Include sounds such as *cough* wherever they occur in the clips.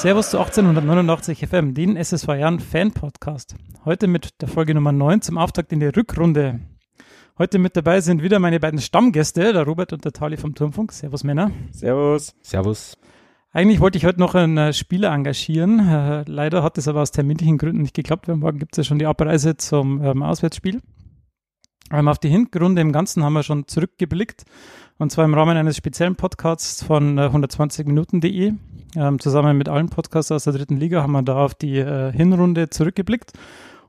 Servus zu 1889 FM, den SSV Jahren Fan Podcast. Heute mit der Folge Nummer 9 zum Auftakt in die Rückrunde. Heute mit dabei sind wieder meine beiden Stammgäste, der Robert und der Tali vom Turmfunk. Servus Männer. Servus. Servus. Eigentlich wollte ich heute noch einen äh, Spieler engagieren. Äh, leider hat es aber aus terminlichen Gründen nicht geklappt, weil morgen gibt es ja schon die Abreise zum ähm, Auswärtsspiel. Ähm, auf die Hinrunde im Ganzen haben wir schon zurückgeblickt und zwar im Rahmen eines speziellen Podcasts von äh, 120minuten.de. Ähm, zusammen mit allen Podcasts aus der dritten Liga haben wir da auf die äh, Hinrunde zurückgeblickt.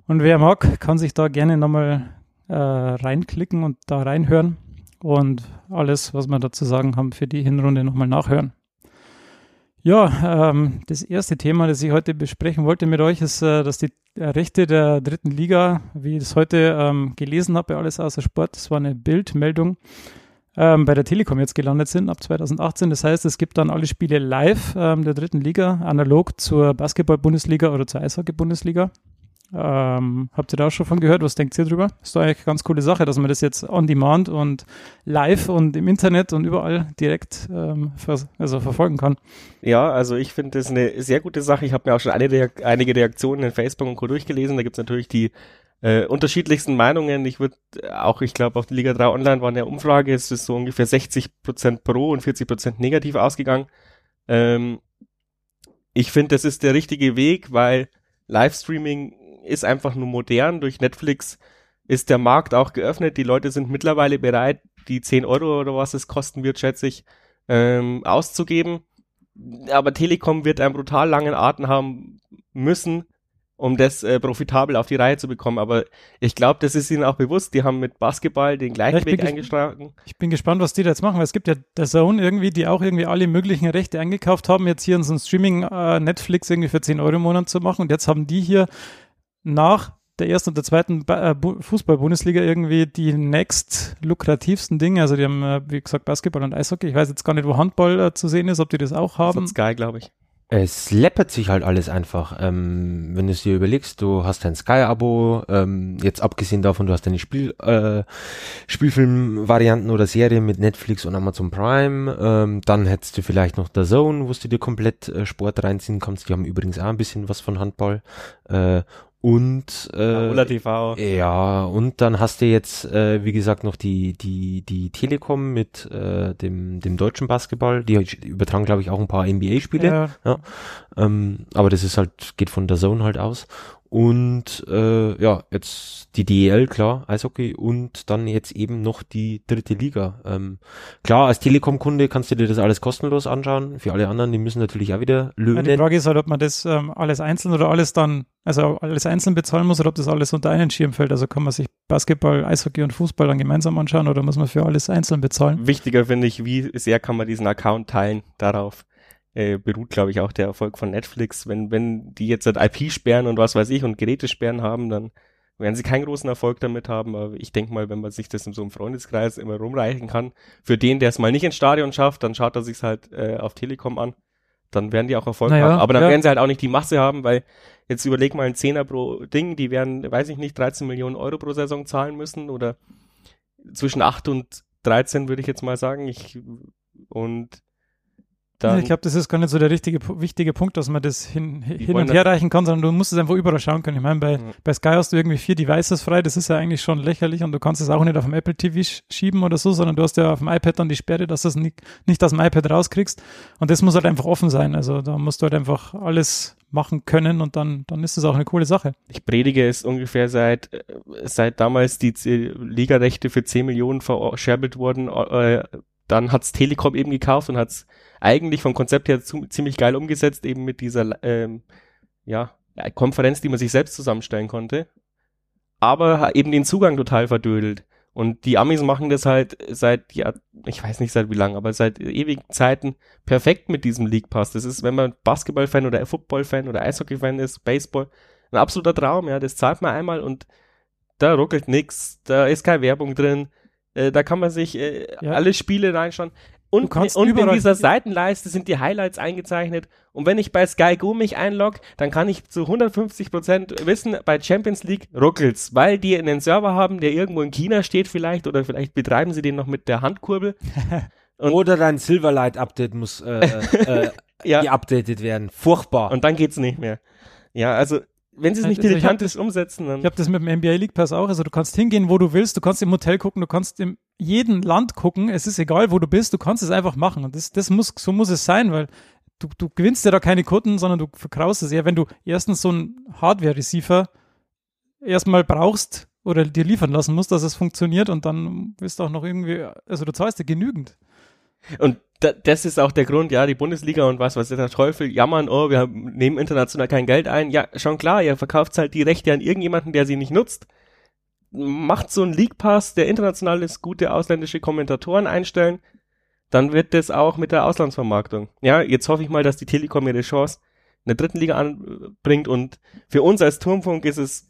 Und wer mag, kann sich da gerne nochmal äh, reinklicken und da reinhören und alles, was wir dazu sagen haben, für die Hinrunde nochmal nachhören. Ja, ähm, das erste Thema, das ich heute besprechen wollte mit euch, ist, äh, dass die Rechte der dritten Liga, wie ich es heute ähm, gelesen habe, alles außer Sport, das war eine Bildmeldung, ähm, bei der Telekom jetzt gelandet sind ab 2018. Das heißt, es gibt dann alle Spiele live ähm, der dritten Liga, analog zur Basketball-Bundesliga oder zur Eishockey-Bundesliga. Ähm, habt ihr da auch schon von gehört? Was denkt ihr drüber? Ist doch eigentlich eine ganz coole Sache, dass man das jetzt on demand und live und im Internet und überall direkt ähm, vers also verfolgen kann. Ja, also ich finde das eine sehr gute Sache. Ich habe mir auch schon eine, einige Reaktionen in Facebook und Co. durchgelesen. Da gibt's natürlich die äh, unterschiedlichsten Meinungen. Ich würde auch, ich glaube, auf der Liga 3 Online war eine Umfrage, es ist so ungefähr 60 Prozent pro und 40 Prozent negativ ausgegangen. Ähm, ich finde, das ist der richtige Weg, weil Livestreaming ist einfach nur modern. Durch Netflix ist der Markt auch geöffnet. Die Leute sind mittlerweile bereit, die 10 Euro oder was es kosten wird, schätze ich, ähm, auszugeben. Aber Telekom wird einen brutal langen Atem haben müssen, um das äh, profitabel auf die Reihe zu bekommen. Aber ich glaube, das ist ihnen auch bewusst. Die haben mit Basketball den gleichen ja, Weg eingeschlagen. Ich bin gespannt, was die da jetzt machen, weil es gibt ja der Zone irgendwie, die auch irgendwie alle möglichen Rechte eingekauft haben, jetzt hier in so ein Streaming äh, Netflix irgendwie für 10 Euro im Monat zu machen. Und jetzt haben die hier nach der ersten und der zweiten äh, Fußball-Bundesliga irgendwie die next lukrativsten Dinge. Also die haben, äh, wie gesagt, Basketball und Eishockey. Ich weiß jetzt gar nicht, wo Handball äh, zu sehen ist, ob die das auch haben. Das Sky, glaube ich. Es läppert sich halt alles einfach. Ähm, wenn du es dir überlegst, du hast dein Sky-Abo, ähm, jetzt abgesehen davon, du hast deine Spiel, äh, Spielfilm-Varianten oder Serie mit Netflix und Amazon Prime, ähm, dann hättest du vielleicht noch der Zone, wo du dir komplett äh, Sport reinziehen kannst. Die haben übrigens auch ein bisschen was von Handball. Äh, und äh, ja, TV. Ja, und dann hast du jetzt, äh, wie gesagt, noch die, die, die Telekom mit äh, dem, dem deutschen Basketball. Die übertragen, glaube ich, auch ein paar NBA-Spiele. Ja. ja. Ähm, aber das ist halt, geht von der Zone halt aus. Und äh, ja, jetzt die DEL, klar, Eishockey und dann jetzt eben noch die dritte Liga. Ähm, klar, als Telekom-Kunde kannst du dir das alles kostenlos anschauen. Für alle anderen, die müssen natürlich auch wieder löhnen. Ja, die Frage ist halt, ob man das ähm, alles einzeln oder alles dann, also alles einzeln bezahlen muss oder ob das alles unter einen Schirm fällt. Also kann man sich Basketball, Eishockey und Fußball dann gemeinsam anschauen oder muss man für alles einzeln bezahlen? Wichtiger finde ich, wie sehr kann man diesen Account teilen darauf äh, beruht, glaube ich, auch der Erfolg von Netflix. Wenn, wenn die jetzt halt IP sperren und was weiß ich und Geräte sperren haben, dann werden sie keinen großen Erfolg damit haben. Aber ich denke mal, wenn man sich das in so einem Freundeskreis immer rumreichen kann, für den, der es mal nicht ins Stadion schafft, dann schaut er sich's halt äh, auf Telekom an. Dann werden die auch Erfolg naja, haben. Aber dann ja. werden sie halt auch nicht die Masse haben, weil jetzt überleg mal ein Zehner pro Ding, die werden, weiß ich nicht, 13 Millionen Euro pro Saison zahlen müssen oder zwischen 8 und 13 würde ich jetzt mal sagen. Ich, und dann ich glaube, das ist gar nicht so der richtige, wichtige Punkt, dass man das hin, hin und her reichen kann, sondern du musst es einfach überall schauen können. Ich meine, bei, mhm. bei Sky hast du irgendwie vier Devices frei, das ist ja eigentlich schon lächerlich und du kannst es auch nicht auf dem Apple TV schieben oder so, sondern du hast ja auf dem iPad dann die Sperre, dass du es nicht, nicht aus dem iPad rauskriegst und das muss halt einfach offen sein. Also da musst du halt einfach alles machen können und dann, dann ist es auch eine coole Sache. Ich predige es ungefähr seit, äh, seit damals die Ligarechte für 10 Millionen verscherbelt wurden, äh, dann hat's Telekom eben gekauft und hat's eigentlich vom Konzept her zu, ziemlich geil umgesetzt, eben mit dieser ähm, ja, Konferenz, die man sich selbst zusammenstellen konnte, aber eben den Zugang total verdödelt. Und die Amis machen das halt seit, ja, ich weiß nicht seit wie lang, aber seit ewigen Zeiten perfekt mit diesem League Pass. Das ist, wenn man Basketball-Fan oder Football-Fan oder Eishockey-Fan ist, Baseball, ein absoluter Traum, ja, das zahlt man einmal und da ruckelt nix, da ist keine Werbung drin, äh, da kann man sich äh, ja. alle Spiele reinschauen. Und, und in dieser Seitenleiste sind die Highlights eingezeichnet. Und wenn ich bei Sky Go mich einlogge, dann kann ich zu 150% wissen, bei Champions League ruckelt's, weil die einen Server haben, der irgendwo in China steht vielleicht, oder vielleicht betreiben sie den noch mit der Handkurbel. *laughs* oder dein Silverlight Update muss äh, *laughs* äh, ja. geupdatet werden. Furchtbar. Und dann geht's nicht mehr. Ja, also wenn sie es nicht also dilettantisch umsetzen, dann. Ich habe das mit dem NBA League Pass auch. Also du kannst hingehen, wo du willst, du kannst im Hotel gucken, du kannst in jedem Land gucken. Es ist egal, wo du bist, du kannst es einfach machen. Und das, das muss, so muss es sein, weil du, du gewinnst ja da keine Kunden, sondern du verkraust es eher, wenn du erstens so einen Hardware-Receiver erstmal brauchst oder dir liefern lassen musst, dass es funktioniert und dann bist du auch noch irgendwie, also du zahlst ja genügend. Und da, das ist auch der Grund, ja, die Bundesliga und was, was der Teufel, jammern, oh, wir nehmen international kein Geld ein. Ja, schon klar, ihr verkauft halt die Rechte an irgendjemanden, der sie nicht nutzt. Macht so einen League Pass, der international ist, gute ausländische Kommentatoren einstellen, dann wird das auch mit der Auslandsvermarktung. Ja, jetzt hoffe ich mal, dass die Telekom ihre Chance in der dritten Liga anbringt und für uns als Turmfunk ist es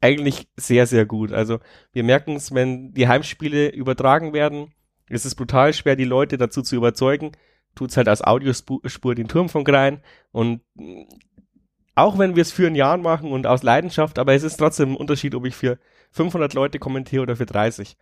eigentlich sehr, sehr gut. Also wir merken es, wenn die Heimspiele übertragen werden, es ist brutal schwer, die Leute dazu zu überzeugen. Tut's halt als Audiospur den Turmfunk rein. Und auch wenn wir es für ein Jahr machen und aus Leidenschaft, aber es ist trotzdem ein Unterschied, ob ich für 500 Leute kommentiere oder für 30.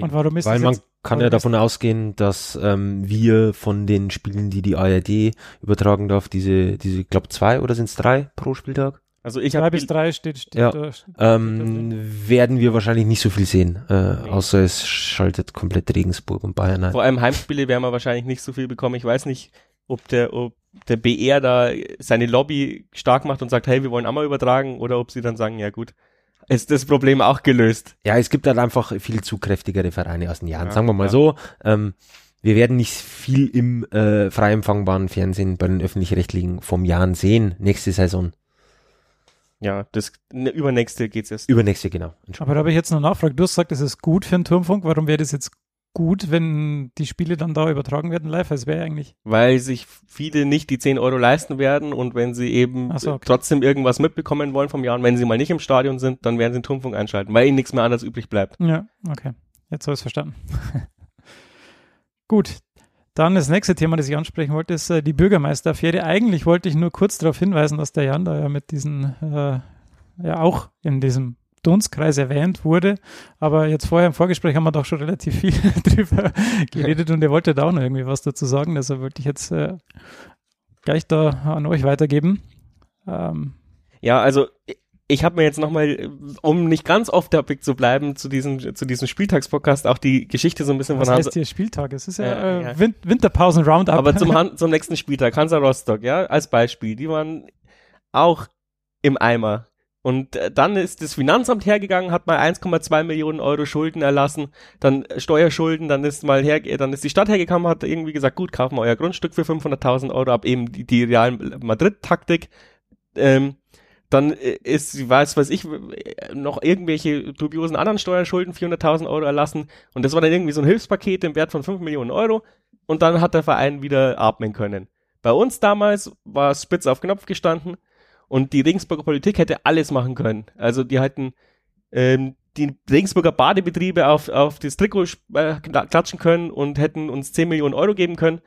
Und warum ist Weil man kann ja davon ausgehen, dass ähm, wir von den Spielen, die die ARD übertragen darf, diese, diese, ich glaube zwei oder sind es drei pro Spieltag? Also ich habe bis drei steht, steht ja, da, steht ähm, werden wir wahrscheinlich nicht so viel sehen, äh, nee. außer es schaltet komplett Regensburg und Bayern ein. Vor allem Heimspiele werden wir wahrscheinlich nicht so viel bekommen. Ich weiß nicht, ob der, ob der BR da seine Lobby stark macht und sagt, hey, wir wollen auch mal übertragen, oder ob sie dann sagen, ja gut, ist das Problem auch gelöst. Ja, es gibt halt einfach viel zu kräftigere Vereine aus den Jahren. Ja, Sagen wir mal ja. so. Ähm, wir werden nicht viel im äh, frei empfangbaren Fernsehen bei den öffentlich-rechtlichen vom Jahren sehen nächste Saison. Ja, das ne, übernächste geht's jetzt. Übernächste, genau. Aber da habe ich jetzt noch nachgefragt. Du hast gesagt, das ist gut für einen Turmfunk. Warum wäre das jetzt gut, wenn die Spiele dann da übertragen werden live? Es wäre eigentlich. Weil sich viele nicht die 10 Euro leisten werden und wenn sie eben so, okay. trotzdem irgendwas mitbekommen wollen vom Jahr und wenn sie mal nicht im Stadion sind, dann werden sie den Turmfunk einschalten, weil ihnen nichts mehr anderes übrig bleibt. Ja, okay. Jetzt habe ich es verstanden. *laughs* gut, dann das nächste Thema, das ich ansprechen wollte, ist äh, die Bürgermeisteraffäre. Eigentlich wollte ich nur kurz darauf hinweisen, dass der Jan da ja mit diesen, äh, ja auch in diesem Dunstkreis erwähnt wurde. Aber jetzt vorher im Vorgespräch haben wir doch schon relativ viel *laughs* drüber geredet und er wollte da auch noch irgendwie was dazu sagen. Deshalb wollte ich jetzt äh, gleich da an euch weitergeben. Ähm, ja, also ich habe mir jetzt nochmal, um nicht ganz off-topic zu bleiben, zu diesem, zu diesem Spieltagspodcast auch die Geschichte so ein bisschen Was von Hansa. Heißt hier Spieltag? Es ist ja, äh, ja. Win Winterpausen-Roundup. Aber zum, Han *laughs* zum nächsten Spieltag, Hansa Rostock, ja, als Beispiel, die waren auch im Eimer. Und äh, dann ist das Finanzamt hergegangen, hat mal 1,2 Millionen Euro Schulden erlassen, dann Steuerschulden, dann ist mal her, dann ist die Stadt hergekommen, hat irgendwie gesagt, gut, kaufen wir euer Grundstück für 500.000 Euro ab, eben die, die Real Madrid-Taktik. Ähm, dann äh, ist, weiß, weiß ich, noch irgendwelche dubiosen anderen Steuerschulden 400.000 Euro erlassen und das war dann irgendwie so ein Hilfspaket im Wert von 5 Millionen Euro und dann hat der Verein wieder atmen können. Bei uns damals war spitz auf Knopf gestanden und die Regensburger Politik hätte alles machen können. Also die hätten ähm, die Regensburger Badebetriebe auf, auf das Trikot äh, klatschen können und hätten uns 10 Millionen Euro geben können.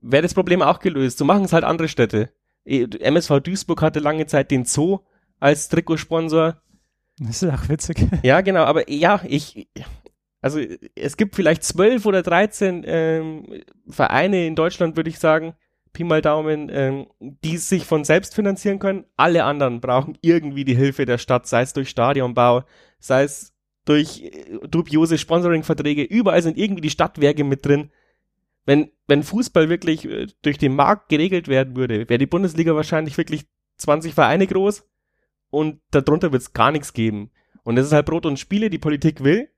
Wäre das Problem auch gelöst. So machen es halt andere Städte. MSV Duisburg hatte lange Zeit den Zoo als Trikotsponsor. Das ist auch witzig. *laughs* Ja, genau, aber ja, ich, also es gibt vielleicht zwölf oder dreizehn ähm, Vereine in Deutschland, würde ich sagen, Pi mal Daumen, ähm, die sich von selbst finanzieren können. Alle anderen brauchen irgendwie die Hilfe der Stadt, sei es durch Stadionbau, sei es durch äh, dubiose Sponsoring-Verträge. Überall sind irgendwie die Stadtwerke mit drin wenn, wenn Fußball wirklich äh, durch den Markt geregelt werden würde, wäre die Bundesliga wahrscheinlich wirklich 20 Vereine groß und darunter wird es gar nichts geben. Und es ist halt Brot und Spiele, die Politik will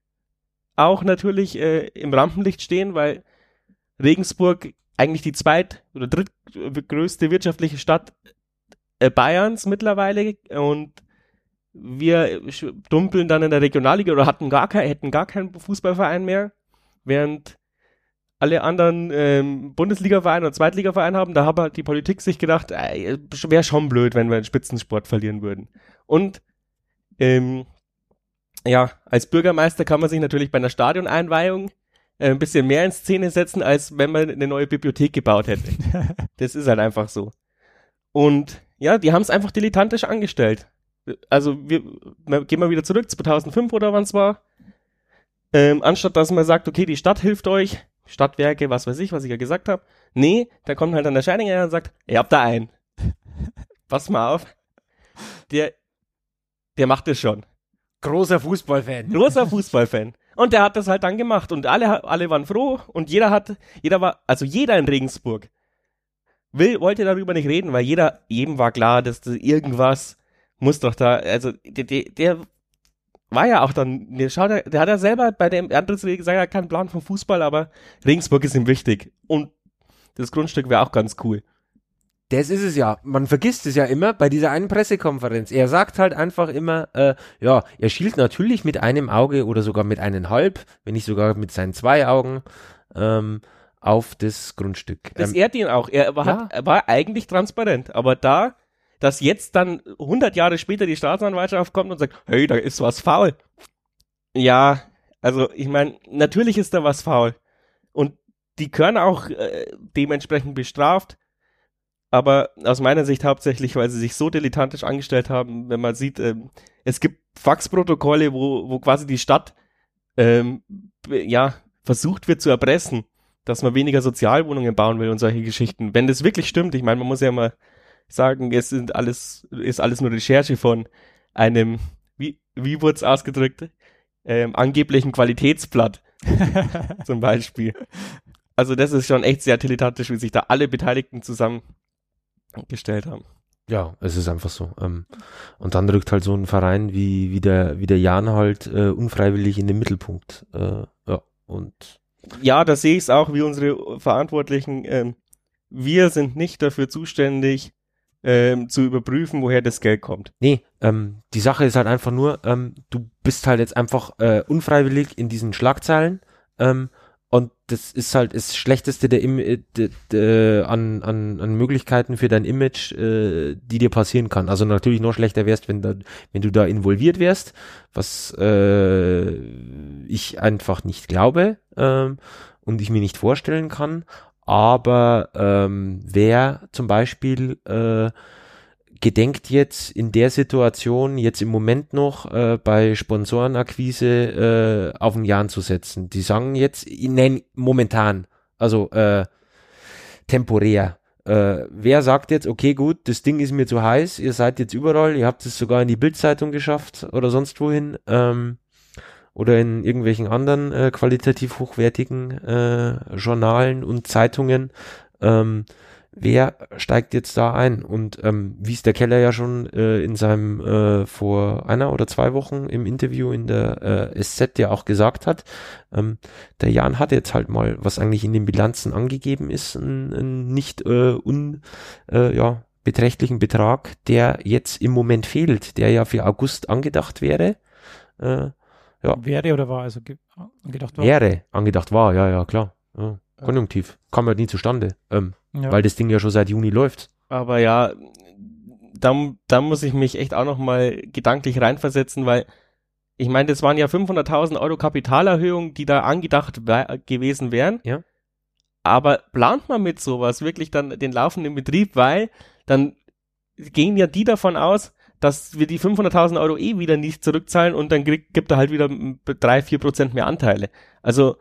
auch natürlich äh, im Rampenlicht stehen, weil Regensburg eigentlich die zweit- oder drittgrößte wirtschaftliche Stadt äh, Bayerns mittlerweile und wir dumpeln dann in der Regionalliga oder hatten gar kein, hätten gar keinen Fußballverein mehr, während alle anderen ähm, Bundesliga-Vereine und Zweitliga-Vereine haben, da hat halt die Politik sich gedacht, äh, wäre schon blöd, wenn wir den Spitzensport verlieren würden. Und ähm, ja, als Bürgermeister kann man sich natürlich bei einer Stadioneinweihung äh, ein bisschen mehr in Szene setzen, als wenn man eine neue Bibliothek gebaut hätte. *laughs* das ist halt einfach so. Und ja, die haben es einfach dilettantisch angestellt. Also wir, wir gehen mal wieder zurück, 2005 oder wann es war. Ähm, anstatt dass man sagt, okay, die Stadt hilft euch, Stadtwerke, was weiß ich, was ich ja gesagt habe. Nee, da kommt halt dann der Scheidinger und sagt, ihr habt da einen. *laughs* Pass mal auf. Der, der macht es schon. Großer Fußballfan. Großer *laughs* Fußballfan. Und der hat das halt dann gemacht und alle, alle waren froh und jeder hat, jeder war, also jeder in Regensburg will, wollte darüber nicht reden, weil jeder, jedem war klar, dass das irgendwas muss doch da, also der, der, der war ja auch dann, der, schaut, der hat ja selber bei dem Antrittsrede gesagt, er hat keinen Plan vom Fußball, aber Regensburg ist ihm wichtig. Und das Grundstück wäre auch ganz cool. Das ist es ja. Man vergisst es ja immer bei dieser einen Pressekonferenz. Er sagt halt einfach immer, äh, ja, er schielt natürlich mit einem Auge oder sogar mit einem halb, wenn nicht sogar mit seinen zwei Augen, ähm, auf das Grundstück. Das ähm, ehrt ihn auch. Er war, ja. hat, er war eigentlich transparent, aber da, dass jetzt dann 100 Jahre später die Staatsanwaltschaft kommt und sagt, hey, da ist was faul. Ja, also ich meine, natürlich ist da was faul. Und die können auch äh, dementsprechend bestraft aber aus meiner Sicht hauptsächlich, weil sie sich so dilettantisch angestellt haben, wenn man sieht, ähm, es gibt Faxprotokolle, wo, wo quasi die Stadt ähm, ja versucht wird zu erpressen, dass man weniger Sozialwohnungen bauen will und solche Geschichten. Wenn das wirklich stimmt, ich meine, man muss ja mal sagen, es sind alles, ist alles nur Recherche von einem, wie, wie wurde es ausgedrückt, ähm, angeblichen Qualitätsblatt *laughs* zum Beispiel. Also das ist schon echt sehr dilettantisch, wie sich da alle Beteiligten zusammen gestellt haben. Ja, es ist einfach so. Ähm, und dann rückt halt so ein Verein wie, wie, der, wie der Jan halt äh, unfreiwillig in den Mittelpunkt. Äh, ja, und. Ja, da sehe ich es auch, wie unsere Verantwortlichen. Ähm, wir sind nicht dafür zuständig, ähm, zu überprüfen, woher das Geld kommt. Nee, ähm, die Sache ist halt einfach nur, ähm, du bist halt jetzt einfach äh, unfreiwillig in diesen Schlagzeilen ähm, und das ist halt das Schlechteste der, Im de, de, an, an, an Möglichkeiten für dein Image, äh, die dir passieren kann. Also natürlich noch schlechter wärst, wenn, da, wenn du da involviert wärst, was äh, ich einfach nicht glaube ähm, und ich mir nicht vorstellen kann. Aber ähm, wer zum Beispiel äh, gedenkt jetzt in der Situation, jetzt im Moment noch äh, bei Sponsorenakquise äh, auf den Jahren zu setzen? Die sagen jetzt, nein, momentan, also äh, temporär. Äh, wer sagt jetzt, okay, gut, das Ding ist mir zu heiß, ihr seid jetzt überall, ihr habt es sogar in die Bildzeitung geschafft oder sonst wohin, ähm, oder in irgendwelchen anderen äh, qualitativ hochwertigen äh, Journalen und Zeitungen. Ähm, wer steigt jetzt da ein? Und ähm, wie es der Keller ja schon äh, in seinem äh, vor einer oder zwei Wochen im Interview in der äh, SZ ja auch gesagt hat, ähm, der Jan hat jetzt halt mal, was eigentlich in den Bilanzen angegeben ist, einen nicht äh, un, äh, ja, beträchtlichen Betrag, der jetzt im Moment fehlt, der ja für August angedacht wäre. Äh, ja. Wäre oder war also angedacht war? Wäre angedacht war, ja, ja, klar. Ja. Konjunktiv. Kam halt nie zustande. Ähm, ja. Weil das Ding ja schon seit Juni läuft. Aber ja, da, da muss ich mich echt auch noch mal gedanklich reinversetzen, weil ich meine, das waren ja 500.000 Euro Kapitalerhöhung, die da angedacht gewesen wären. Ja. Aber plant man mit sowas wirklich dann den laufenden Betrieb, weil dann gehen ja die davon aus, dass wir die 500.000 Euro eh wieder nicht zurückzahlen und dann krieg, gibt er halt wieder drei, vier Prozent mehr Anteile. Also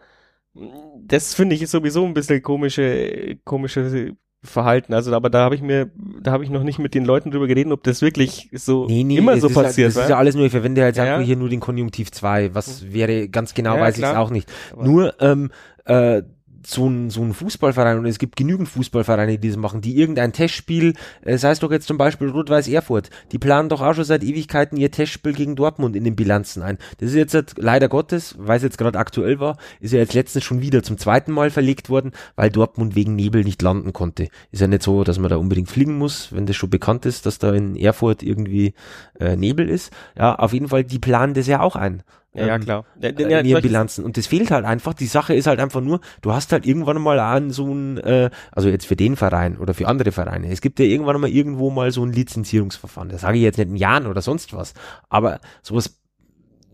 das finde ich sowieso ein bisschen komische, komische Verhalten. Also, aber da habe ich mir, da habe ich noch nicht mit den Leuten drüber geredet, ob das wirklich so nee, nee, immer so passiert. Ist, das ist ja alles nur, ich verwende halt ja. hier nur den Konjunktiv 2. Was hm. wäre ganz genau, ja, weiß ich es auch nicht. Aber nur ähm, äh, so ein, so ein Fußballverein und es gibt genügend Fußballvereine, die das machen, die irgendein Testspiel, äh, sei es doch jetzt zum Beispiel Rot-Weiß Erfurt, die planen doch auch schon seit Ewigkeiten ihr Testspiel gegen Dortmund in den Bilanzen ein. Das ist jetzt leider Gottes, weil es jetzt gerade aktuell war, ist ja jetzt letztens schon wieder zum zweiten Mal verlegt worden, weil Dortmund wegen Nebel nicht landen konnte. Ist ja nicht so, dass man da unbedingt fliegen muss, wenn das schon bekannt ist, dass da in Erfurt irgendwie äh, Nebel ist. Ja, auf jeden Fall, die planen das ja auch ein. Ja, ja ähm, klar. Äh, ja, ja, Bilanzen. Und das fehlt halt einfach. Die Sache ist halt einfach nur, du hast halt irgendwann mal an so ein, äh, also jetzt für den Verein oder für andere Vereine, es gibt ja irgendwann mal irgendwo mal so ein Lizenzierungsverfahren. Das sage ich jetzt nicht in Jahren oder sonst was. Aber sowas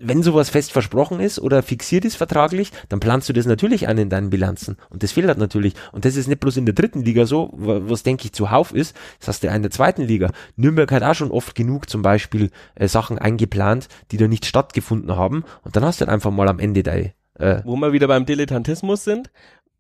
wenn sowas fest versprochen ist oder fixiert ist vertraglich, dann planst du das natürlich ein in deinen Bilanzen. Und das fehlt halt natürlich. Und das ist nicht bloß in der dritten Liga so, was denke ich zuhauf ist, das hast du ja in der zweiten Liga. Nürnberg hat auch schon oft genug zum Beispiel äh, Sachen eingeplant, die da nicht stattgefunden haben. Und dann hast du halt einfach mal am Ende dein, äh, Wo wir wieder beim Dilettantismus sind,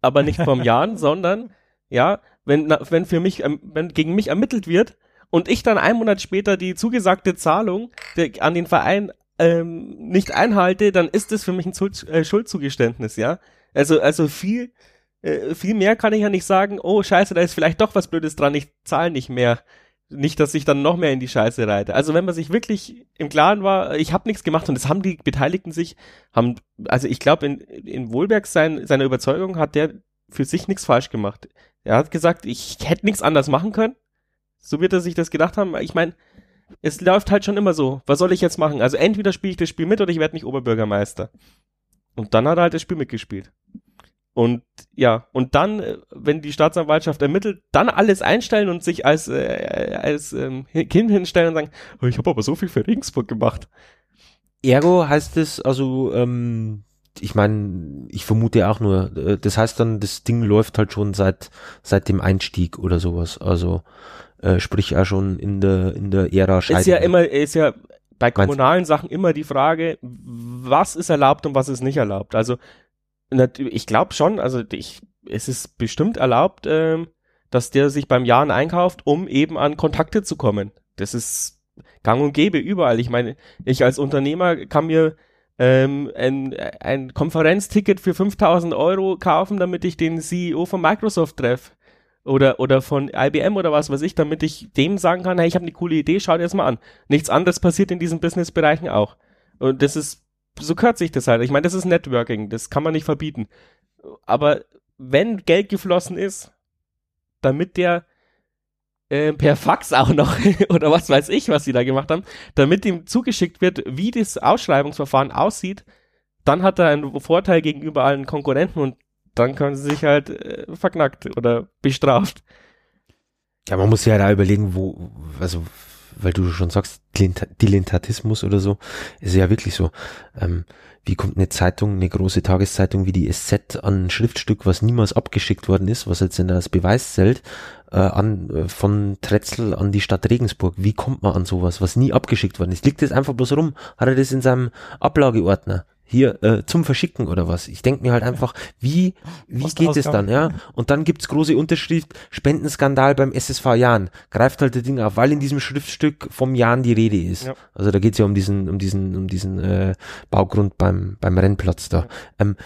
aber nicht vom *laughs* Jan, sondern ja, wenn, wenn für mich, ähm, wenn gegen mich ermittelt wird und ich dann einen Monat später die zugesagte Zahlung der, an den Verein ähm, nicht einhalte, dann ist das für mich ein Schuld, äh, Schuldzugeständnis, ja. Also, also viel, äh, viel mehr kann ich ja nicht sagen, oh scheiße, da ist vielleicht doch was Blödes dran, ich zahle nicht mehr. Nicht, dass ich dann noch mehr in die Scheiße reite. Also wenn man sich wirklich im Klaren war, ich habe nichts gemacht und das haben die Beteiligten sich, haben, also ich glaube, in, in Wohlberg sein, seiner Überzeugung hat der für sich nichts falsch gemacht. Er hat gesagt, ich hätte nichts anders machen können. So wird er sich das gedacht haben. Ich meine, es läuft halt schon immer so. Was soll ich jetzt machen? Also entweder spiele ich das Spiel mit oder ich werde nicht Oberbürgermeister. Und dann hat er halt das Spiel mitgespielt. Und ja, und dann, äh, wenn die Staatsanwaltschaft ermittelt, dann alles einstellen und sich als, äh, als ähm, Kind hinstellen und sagen, oh, ich habe aber so viel für Regensburg gemacht. Ergo heißt es, also, ähm, ich meine, ich vermute auch nur, äh, das heißt dann, das Ding läuft halt schon seit, seit dem Einstieg oder sowas. Also, äh, sprich auch schon in der, in der Ära Scheidung. Ist ja immer, ist ja bei kommunalen Sachen immer die Frage, was ist erlaubt und was ist nicht erlaubt. Also ich glaube schon, also ich, es ist bestimmt erlaubt, ähm, dass der sich beim Jahren einkauft, um eben an Kontakte zu kommen. Das ist gang und gäbe überall. Ich meine, ich als Unternehmer kann mir ähm, ein, ein Konferenzticket für 5000 Euro kaufen, damit ich den CEO von Microsoft treffe. Oder, oder von IBM oder was weiß ich, damit ich dem sagen kann, hey, ich habe eine coole Idee, schau dir das mal an. Nichts anderes passiert in diesen Businessbereichen auch. Und das ist so kürzt sich das halt. Ich meine, das ist Networking, das kann man nicht verbieten. Aber wenn Geld geflossen ist, damit der äh, per Fax auch noch *laughs* oder was weiß ich, was sie da gemacht haben, damit ihm zugeschickt wird, wie das Ausschreibungsverfahren aussieht, dann hat er einen Vorteil gegenüber allen Konkurrenten und dann können sie sich halt äh, verknackt oder bestraft. Ja, man muss ja da überlegen, wo, also weil du schon sagst, Dilettantismus oder so, ist ja wirklich so. Ähm, wie kommt eine Zeitung, eine große Tageszeitung wie die SZ an ein Schriftstück, was niemals abgeschickt worden ist, was jetzt in das Beweis zählt, äh, an, äh, von Tretzel an die Stadt Regensburg. Wie kommt man an sowas, was nie abgeschickt worden ist? Liegt das einfach bloß rum? Hat er das in seinem Ablageordner? Hier äh, zum Verschicken oder was. Ich denke mir halt einfach, wie, wie geht es dann, ja? Und dann gibt's große Unterschrift, Spendenskandal beim SSV Jahn. Greift halt das Ding auf, weil in diesem Schriftstück vom Jahn die Rede ist. Ja. Also da geht's ja um diesen, um diesen, um diesen äh, Baugrund beim, beim Rennplatz da. Ähm,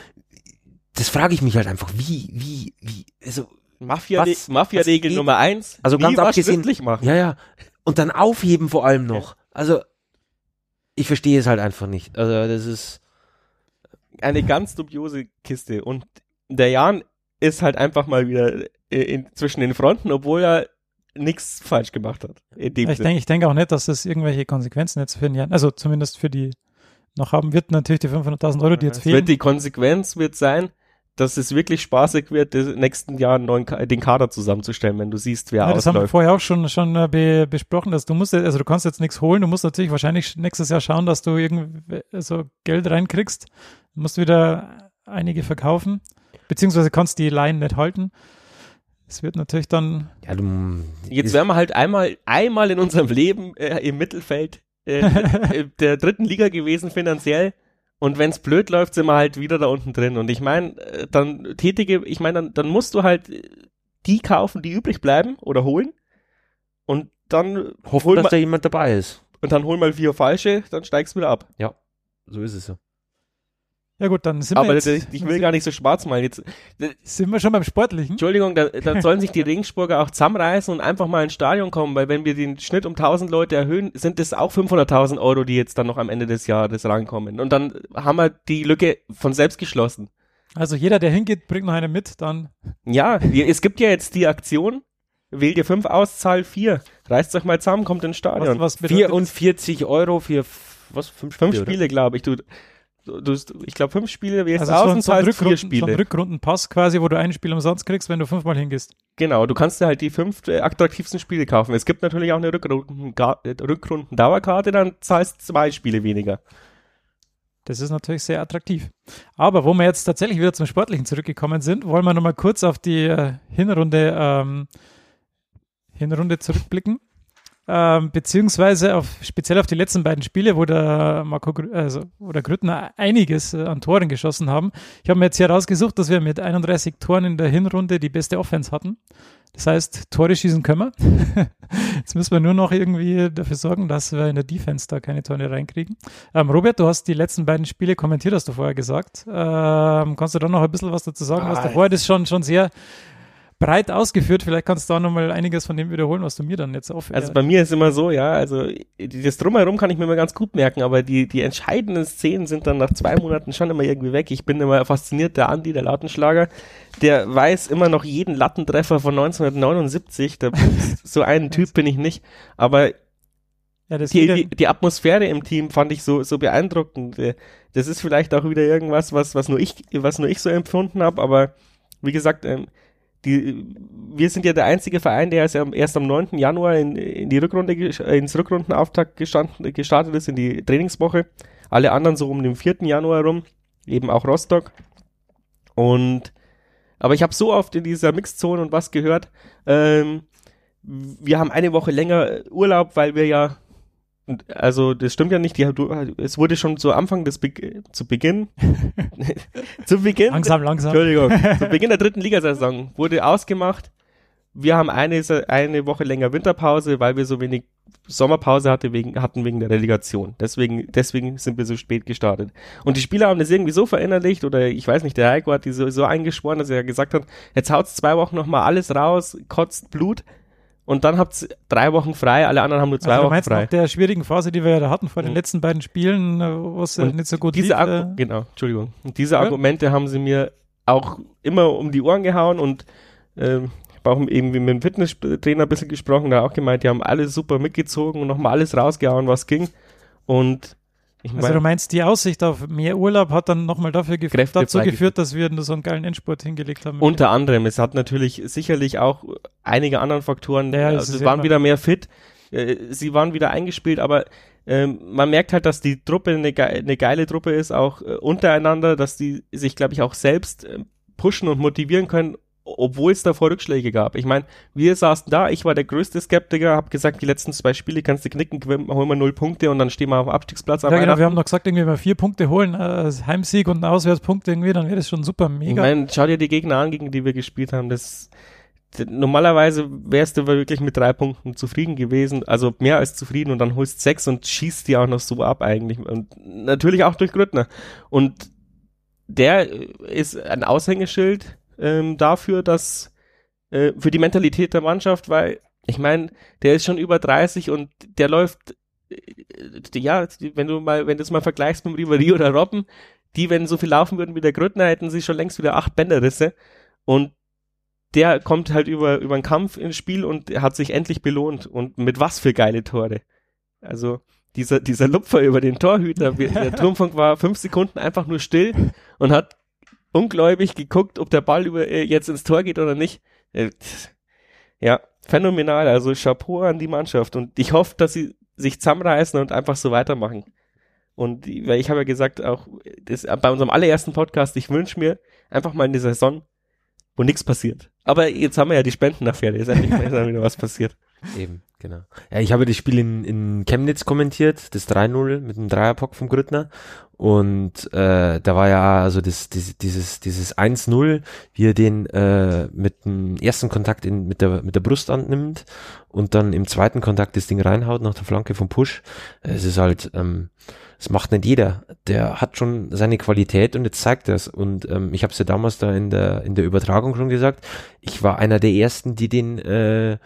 das frage ich mich halt einfach, wie, wie, wie, also Mafia-Regel Mafia Nummer eins. Also ganz abgesehen, machen. Ja, ja. Und dann aufheben vor allem noch. Also ich verstehe es halt einfach nicht. Also das ist eine ganz dubiose Kiste. Und der Jan ist halt einfach mal wieder in, zwischen den Fronten, obwohl er nichts falsch gemacht hat. ich denke ich denk auch nicht, dass das irgendwelche Konsequenzen jetzt für den Jan, also zumindest für die noch haben wird, natürlich die 500.000 Euro, die jetzt fehlen. Wird die Konsequenz wird sein, dass es wirklich spaßig wird, den nächsten Jahr neuen, den Kader zusammenzustellen, wenn du siehst, wer ja, ausläuft. Das haben wir vorher auch schon, schon äh, be, besprochen, dass du musst, also du kannst jetzt nichts holen, du musst natürlich wahrscheinlich nächstes Jahr schauen, dass du irgendwie so Geld reinkriegst, du musst wieder einige verkaufen, beziehungsweise kannst die Laien nicht halten. Es wird natürlich dann. Ja, du, jetzt werden wir halt einmal, einmal in unserem Leben äh, im Mittelfeld äh, *laughs* äh der dritten Liga gewesen finanziell und wenn's blöd läuft, sind wir halt wieder da unten drin. Und ich meine, äh, dann tätige, ich meine, dann, dann musst du halt die kaufen, die übrig bleiben oder holen. Und dann hoffen, dass mal, da jemand dabei ist. Und dann hol mal vier falsche, dann steigst du wieder ab. Ja, so ist es ja. Ja gut, dann sind Aber wir jetzt, ich will gar nicht so schwarz malen. Jetzt sind wir schon beim Sportlichen. Entschuldigung, da, da *laughs* sollen sich die Regensburger auch zusammenreißen und einfach mal ins Stadion kommen, weil wenn wir den Schnitt um 1000 Leute erhöhen, sind das auch 500.000 Euro, die jetzt dann noch am Ende des Jahres rankommen. Und dann haben wir die Lücke von selbst geschlossen. Also jeder, der hingeht, bringt noch einen mit, dann. Ja, es gibt ja jetzt die Aktion, wählt ihr fünf aus, zahl vier. Reißt euch mal zusammen, kommt ins Stadion. Was, was 44 Euro für was? Fünf Spiele, fünf Spiele glaube ich. Du, du, ich glaube, fünf Spiele wählst also aus so, und so vier Spiele. So ein Rückrundenpass quasi, wo du ein Spiel umsonst kriegst, wenn du fünfmal hingehst. Genau, du kannst dir halt die fünf äh, attraktivsten Spiele kaufen. Es gibt natürlich auch eine Rückrunden-Dauerkarte, dann zahlst du zwei Spiele weniger. Das ist natürlich sehr attraktiv. Aber wo wir jetzt tatsächlich wieder zum Sportlichen zurückgekommen sind, wollen wir nochmal kurz auf die äh, Hinrunde, ähm, Hinrunde zurückblicken. Ähm, beziehungsweise auf, speziell auf die letzten beiden Spiele, wo der Marco also, wo der Grüttner einiges äh, an Toren geschossen haben. Ich habe mir jetzt hier rausgesucht, dass wir mit 31 Toren in der Hinrunde die beste Offense hatten. Das heißt, Tore schießen können wir. *laughs* Jetzt müssen wir nur noch irgendwie dafür sorgen, dass wir in der Defense da keine Tore reinkriegen. Ähm, Robert, du hast die letzten beiden Spiele kommentiert, hast du vorher gesagt. Ähm, kannst du da noch ein bisschen was dazu sagen? Ah, was davor, das ist schon, schon sehr breit ausgeführt. Vielleicht kannst du da nochmal einiges von dem wiederholen, was du mir dann jetzt auf. Also bei mir ist immer so, ja, also das Drumherum kann ich mir immer ganz gut merken, aber die, die entscheidenden Szenen sind dann nach zwei Monaten schon immer irgendwie weg. Ich bin immer fasziniert, der Andi, der Lautenschlager, der weiß immer noch jeden Lattentreffer von 1979. Da, *laughs* so einen Typ bin ich nicht, aber ja, die, die, die, Atmosphäre im Team fand ich so, so beeindruckend. Das ist vielleicht auch wieder irgendwas, was, was nur ich, was nur ich so empfunden habe, aber wie gesagt, ähm, die, wir sind ja der einzige Verein, der erst am, erst am 9. Januar in, in die Rückrunde, ins Rückrundenauftakt gestanden, gestartet ist, in die Trainingswoche. Alle anderen so um den 4. Januar rum, eben auch Rostock. Und, aber ich habe so oft in dieser Mixzone und was gehört, ähm, wir haben eine Woche länger Urlaub, weil wir ja also das stimmt ja nicht. Die, es wurde schon zu Anfang des Be zu Beginn *laughs* zu Beginn langsam langsam Entschuldigung *laughs* zu Beginn der dritten Ligasaison wurde ausgemacht. Wir haben eine eine Woche länger Winterpause, weil wir so wenig Sommerpause hatte wegen, hatten wegen der Relegation. Deswegen, deswegen sind wir so spät gestartet. Und die Spieler haben das irgendwie so verinnerlicht, oder ich weiß nicht, der Heiko hat die so, so eingeschworen, dass er gesagt hat, jetzt haut's zwei Wochen nochmal alles raus, kotzt Blut, und dann habt ihr drei Wochen frei, alle anderen haben nur zwei also, Wochen frei. Nach der schwierigen Phase, die wir ja da hatten vor den mhm. letzten beiden Spielen, äh, wo es nicht so gut diese lief. Äh genau, Entschuldigung. Und diese ja. Argumente haben sie mir auch immer um die Ohren gehauen und äh, ich habe auch eben mit dem Fitnesstrainer ein bisschen gesprochen, da auch gemeint, die haben alles super mitgezogen und nochmal alles rausgehauen, was ging. Und ich mein, also du meinst, die Aussicht auf mehr Urlaub hat dann nochmal dafür gef dazu geführt, dass wir so einen geilen Endspurt hingelegt haben? Unter anderem. Es hat natürlich sicherlich auch einige andere Faktoren. Ja, also es waren wieder mehr fit. Äh, sie waren wieder eingespielt, aber ähm, man merkt halt, dass die Truppe eine, ge eine geile Truppe ist, auch äh, untereinander, dass die sich, glaube ich, auch selbst äh, pushen und motivieren können obwohl es davor Rückschläge gab. Ich meine, wir saßen da, ich war der größte Skeptiker, habe gesagt, die letzten zwei Spiele kannst du knicken, holen wir null Punkte und dann stehen wir auf dem Abstiegsplatz. Ja, genau, wir haben noch gesagt, irgendwie mal vier Punkte holen, äh, Heimsieg und ein Auswärtspunkt irgendwie, dann wäre das schon super mega. Ich meine, schau dir die Gegner an, gegen die wir gespielt haben, das normalerweise wärst du wirklich mit drei Punkten zufrieden gewesen, also mehr als zufrieden und dann holst sechs und schießt die auch noch so ab eigentlich und natürlich auch durch Grüttner und der ist ein Aushängeschild ähm, dafür, dass äh, für die Mentalität der Mannschaft, weil ich meine, der ist schon über 30 und der läuft, äh, ja, wenn du mal, wenn du es mal vergleichst mit Ribéry oder Robben, die, wenn so viel laufen würden wie der Grüttner, hätten sie schon längst wieder acht Bänderrisse und der kommt halt über, über einen Kampf ins Spiel und hat sich endlich belohnt und mit was für geile Tore. Also, dieser, dieser Lupfer über den Torhüter, der *laughs* Turmfunk war fünf Sekunden einfach nur still und hat ungläubig geguckt, ob der Ball über, äh, jetzt ins Tor geht oder nicht. Äh, ja, phänomenal. Also Chapeau an die Mannschaft. Und ich hoffe, dass sie sich zusammenreißen und einfach so weitermachen. Und weil ich habe ja gesagt, auch das, bei unserem allerersten Podcast, ich wünsche mir einfach mal eine Saison, wo nichts passiert. Aber jetzt haben wir ja die Spendenaffäre, jetzt endlich mal wieder was passiert. Eben, genau. Ja, ich habe das Spiel in, in Chemnitz kommentiert, das 3-0 mit dem Dreierpock vom Grüttner. Und äh, da war ja also das, das, dieses, dieses 1-0, wie er den äh, mit dem ersten Kontakt in, mit, der, mit der Brust annimmt und dann im zweiten Kontakt das Ding reinhaut nach der Flanke vom Push. Es ist halt, ähm, macht nicht jeder. Der hat schon seine Qualität und jetzt zeigt es. Und ähm, ich habe es ja damals da in der, in der Übertragung schon gesagt, ich war einer der ersten, die den äh,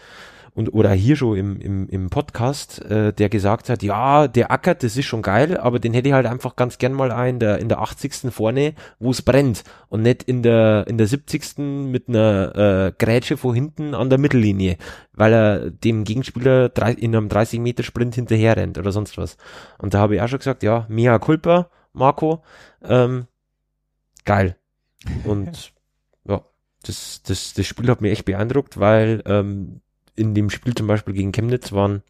und oder hier schon im, im, im Podcast, äh, der gesagt hat, ja, der ackert, das ist schon geil, aber den hätte ich halt einfach ganz gern mal in der, in der 80. vorne, wo es brennt und nicht in der, in der 70. mit einer äh, Grätsche vor hinten an der Mittellinie, weil er dem Gegenspieler drei, in einem 30 Meter Sprint hinterher rennt oder sonst was. Und da habe ich auch schon gesagt, ja, mea culpa, Marco, ähm, geil. Und *laughs* ja, das, das, das Spiel hat mich echt beeindruckt, weil ähm, in dem Spiel zum Beispiel gegen Chemnitz waren,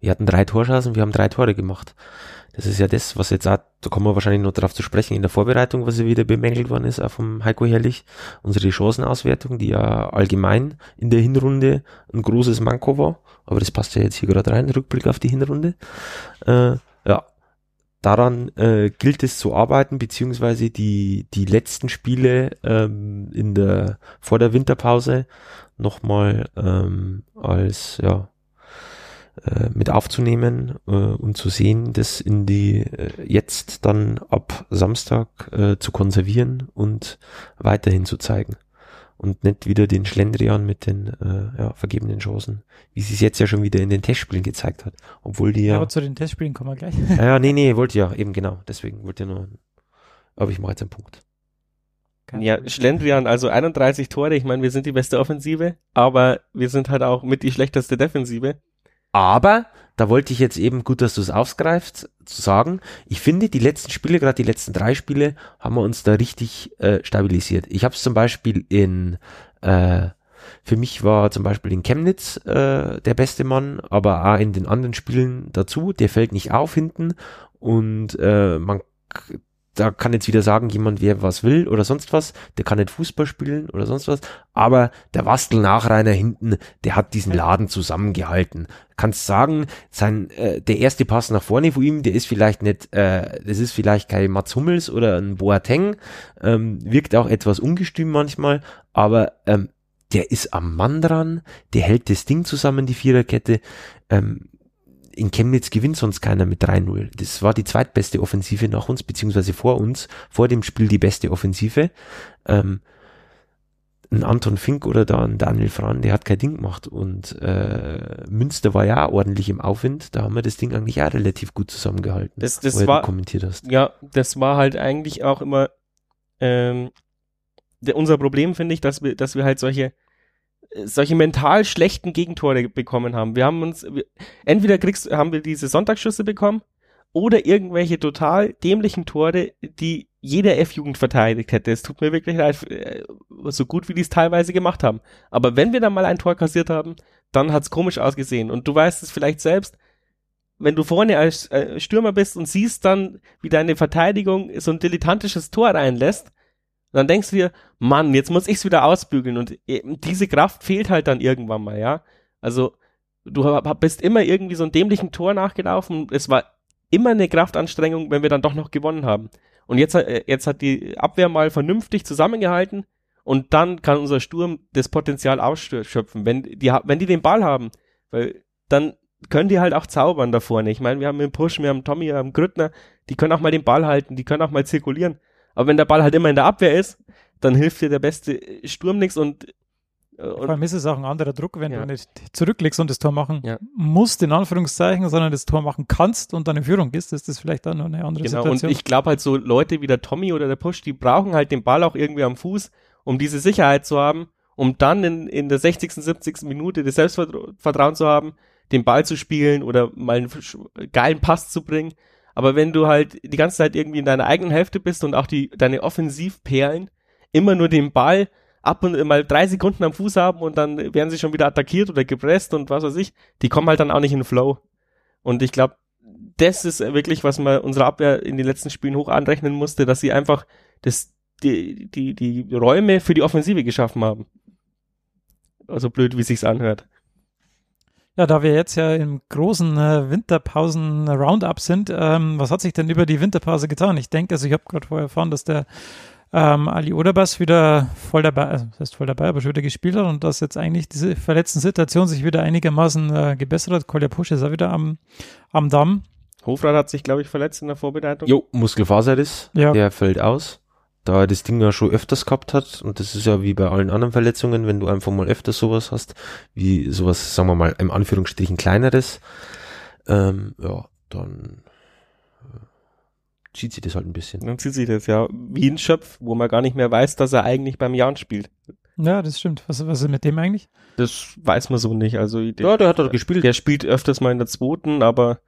wir hatten drei Torschancen, wir haben drei Tore gemacht. Das ist ja das, was jetzt auch, da kommen wir wahrscheinlich noch darauf zu sprechen, in der Vorbereitung, was ja wieder bemängelt worden ist, auch vom Heiko Herrlich, unsere Chancenauswertung, die ja allgemein in der Hinrunde ein großes Manko war, aber das passt ja jetzt hier gerade rein, Rückblick auf die Hinrunde. Äh, daran äh, gilt es zu arbeiten, beziehungsweise die, die letzten Spiele ähm, in der, vor der Winterpause nochmal ähm, als, ja, äh, mit aufzunehmen äh, und zu sehen, das in die äh, jetzt dann ab Samstag äh, zu konservieren und weiterhin zu zeigen und nicht wieder den Schlendrian mit den äh, ja, vergebenen Chancen, wie sie es jetzt ja schon wieder in den Testspielen gezeigt hat. Obwohl die ja. Aber zu den Testspielen kommen wir gleich. *laughs* Ja, ja nee, nee, *laughs* wollte ja, eben genau. Deswegen wollte ja nur. Aber ich mache jetzt einen Punkt. Kein ja, Schlendrian, also 31 Tore. Ich meine, wir sind die beste Offensive, aber wir sind halt auch mit die schlechteste Defensive. Aber da wollte ich jetzt eben, gut, dass du es aufgreifst, zu sagen, ich finde, die letzten Spiele, gerade die letzten drei Spiele, haben wir uns da richtig äh, stabilisiert. Ich habe es zum Beispiel in, äh, für mich war zum Beispiel in Chemnitz äh, der beste Mann, aber auch in den anderen Spielen dazu, der fällt nicht auf hinten und äh, man da kann jetzt wieder sagen, jemand, wer was will oder sonst was, der kann nicht Fußball spielen oder sonst was, aber der Wastel-Nachreiner hinten, der hat diesen Laden zusammengehalten. Kannst sagen, sein, äh, der erste Pass nach vorne von ihm, der ist vielleicht nicht, äh, das ist vielleicht kein Mats Hummels oder ein Boateng, ähm, wirkt auch etwas ungestüm manchmal, aber ähm, der ist am Mann dran, der hält das Ding zusammen, die Viererkette, ähm, in Chemnitz gewinnt sonst keiner mit 3-0. Das war die zweitbeste Offensive nach uns, beziehungsweise vor uns, vor dem Spiel die beste Offensive. Ähm, ein Anton Fink oder da ein Daniel Fran, der hat kein Ding gemacht. Und äh, Münster war ja ordentlich im Aufwind, da haben wir das Ding eigentlich auch relativ gut zusammengehalten. Das, das war, kommentiert hast. Ja, das war halt eigentlich auch immer ähm, der, unser Problem, finde ich, dass wir, dass wir halt solche solche mental schlechten Gegentore bekommen haben. Wir haben uns, entweder kriegst, haben wir diese Sonntagsschüsse bekommen oder irgendwelche total dämlichen Tore, die jeder F-Jugend verteidigt hätte. Es tut mir wirklich leid, äh, so gut wie die es teilweise gemacht haben. Aber wenn wir dann mal ein Tor kassiert haben, dann hat's komisch ausgesehen. Und du weißt es vielleicht selbst, wenn du vorne als äh, Stürmer bist und siehst dann, wie deine Verteidigung so ein dilettantisches Tor reinlässt, dann denkst du dir, Mann, jetzt muss ich's wieder ausbügeln und diese Kraft fehlt halt dann irgendwann mal, ja. Also du bist immer irgendwie so ein dämlichen Tor nachgelaufen. Es war immer eine Kraftanstrengung, wenn wir dann doch noch gewonnen haben. Und jetzt, äh, jetzt hat die Abwehr mal vernünftig zusammengehalten und dann kann unser Sturm das Potenzial ausschöpfen, wenn die, wenn die den Ball haben. Weil dann können die halt auch zaubern da vorne. Ich meine, wir haben den Push, wir haben Tommy, wir haben Grüttner, die können auch mal den Ball halten, die können auch mal zirkulieren. Aber wenn der Ball halt immer in der Abwehr ist, dann hilft dir der beste Sturm nichts und äh, und Vor allem ist es auch ein anderer Druck, wenn ja. du nicht zurücklegst und das Tor machen ja. musst, in Anführungszeichen, sondern das Tor machen kannst und dann in Führung gehst, ist das vielleicht dann noch eine andere genau, Situation. Und ich glaube halt so Leute wie der Tommy oder der Push, die brauchen halt den Ball auch irgendwie am Fuß, um diese Sicherheit zu haben, um dann in, in der 60., 70. Minute das Selbstvertrauen zu haben, den Ball zu spielen oder mal einen geilen Pass zu bringen. Aber wenn du halt die ganze Zeit irgendwie in deiner eigenen Hälfte bist und auch die, deine Offensivperlen immer nur den Ball ab und mal drei Sekunden am Fuß haben und dann werden sie schon wieder attackiert oder gepresst und was weiß ich, die kommen halt dann auch nicht in den Flow. Und ich glaube, das ist wirklich, was man unserer Abwehr in den letzten Spielen hoch anrechnen musste, dass sie einfach das, die, die, die Räume für die Offensive geschaffen haben. Also blöd, wie sich's anhört. Ja, da wir jetzt ja im großen äh, Winterpausen-Roundup sind, ähm, was hat sich denn über die Winterpause getan? Ich denke, also ich habe gerade vorher erfahren, dass der ähm, Ali Oderbas wieder voll dabei, also das heißt voll dabei, aber schon wieder gespielt hat und dass jetzt eigentlich diese verletzten Situation sich wieder einigermaßen äh, gebessert hat. Kolja Pusch ist auch wieder am, am Damm. Hofrat hat sich, glaube ich, verletzt in der Vorbereitung. Jo, Muskelfaserriss, ja. der fällt aus da er das Ding ja schon öfters gehabt hat, und das ist ja wie bei allen anderen Verletzungen, wenn du einfach mal öfters sowas hast, wie sowas, sagen wir mal, im Anführungsstrichen kleineres, ähm, ja, dann äh, zieht sich das halt ein bisschen. Dann zieht sich das, ja, wie ein Schöpf, wo man gar nicht mehr weiß, dass er eigentlich beim Jan spielt. Ja, das stimmt. Was, was ist mit dem eigentlich? Das weiß man so nicht. Also, der, ja, der hat doch gespielt. Der spielt öfters mal in der zweiten, aber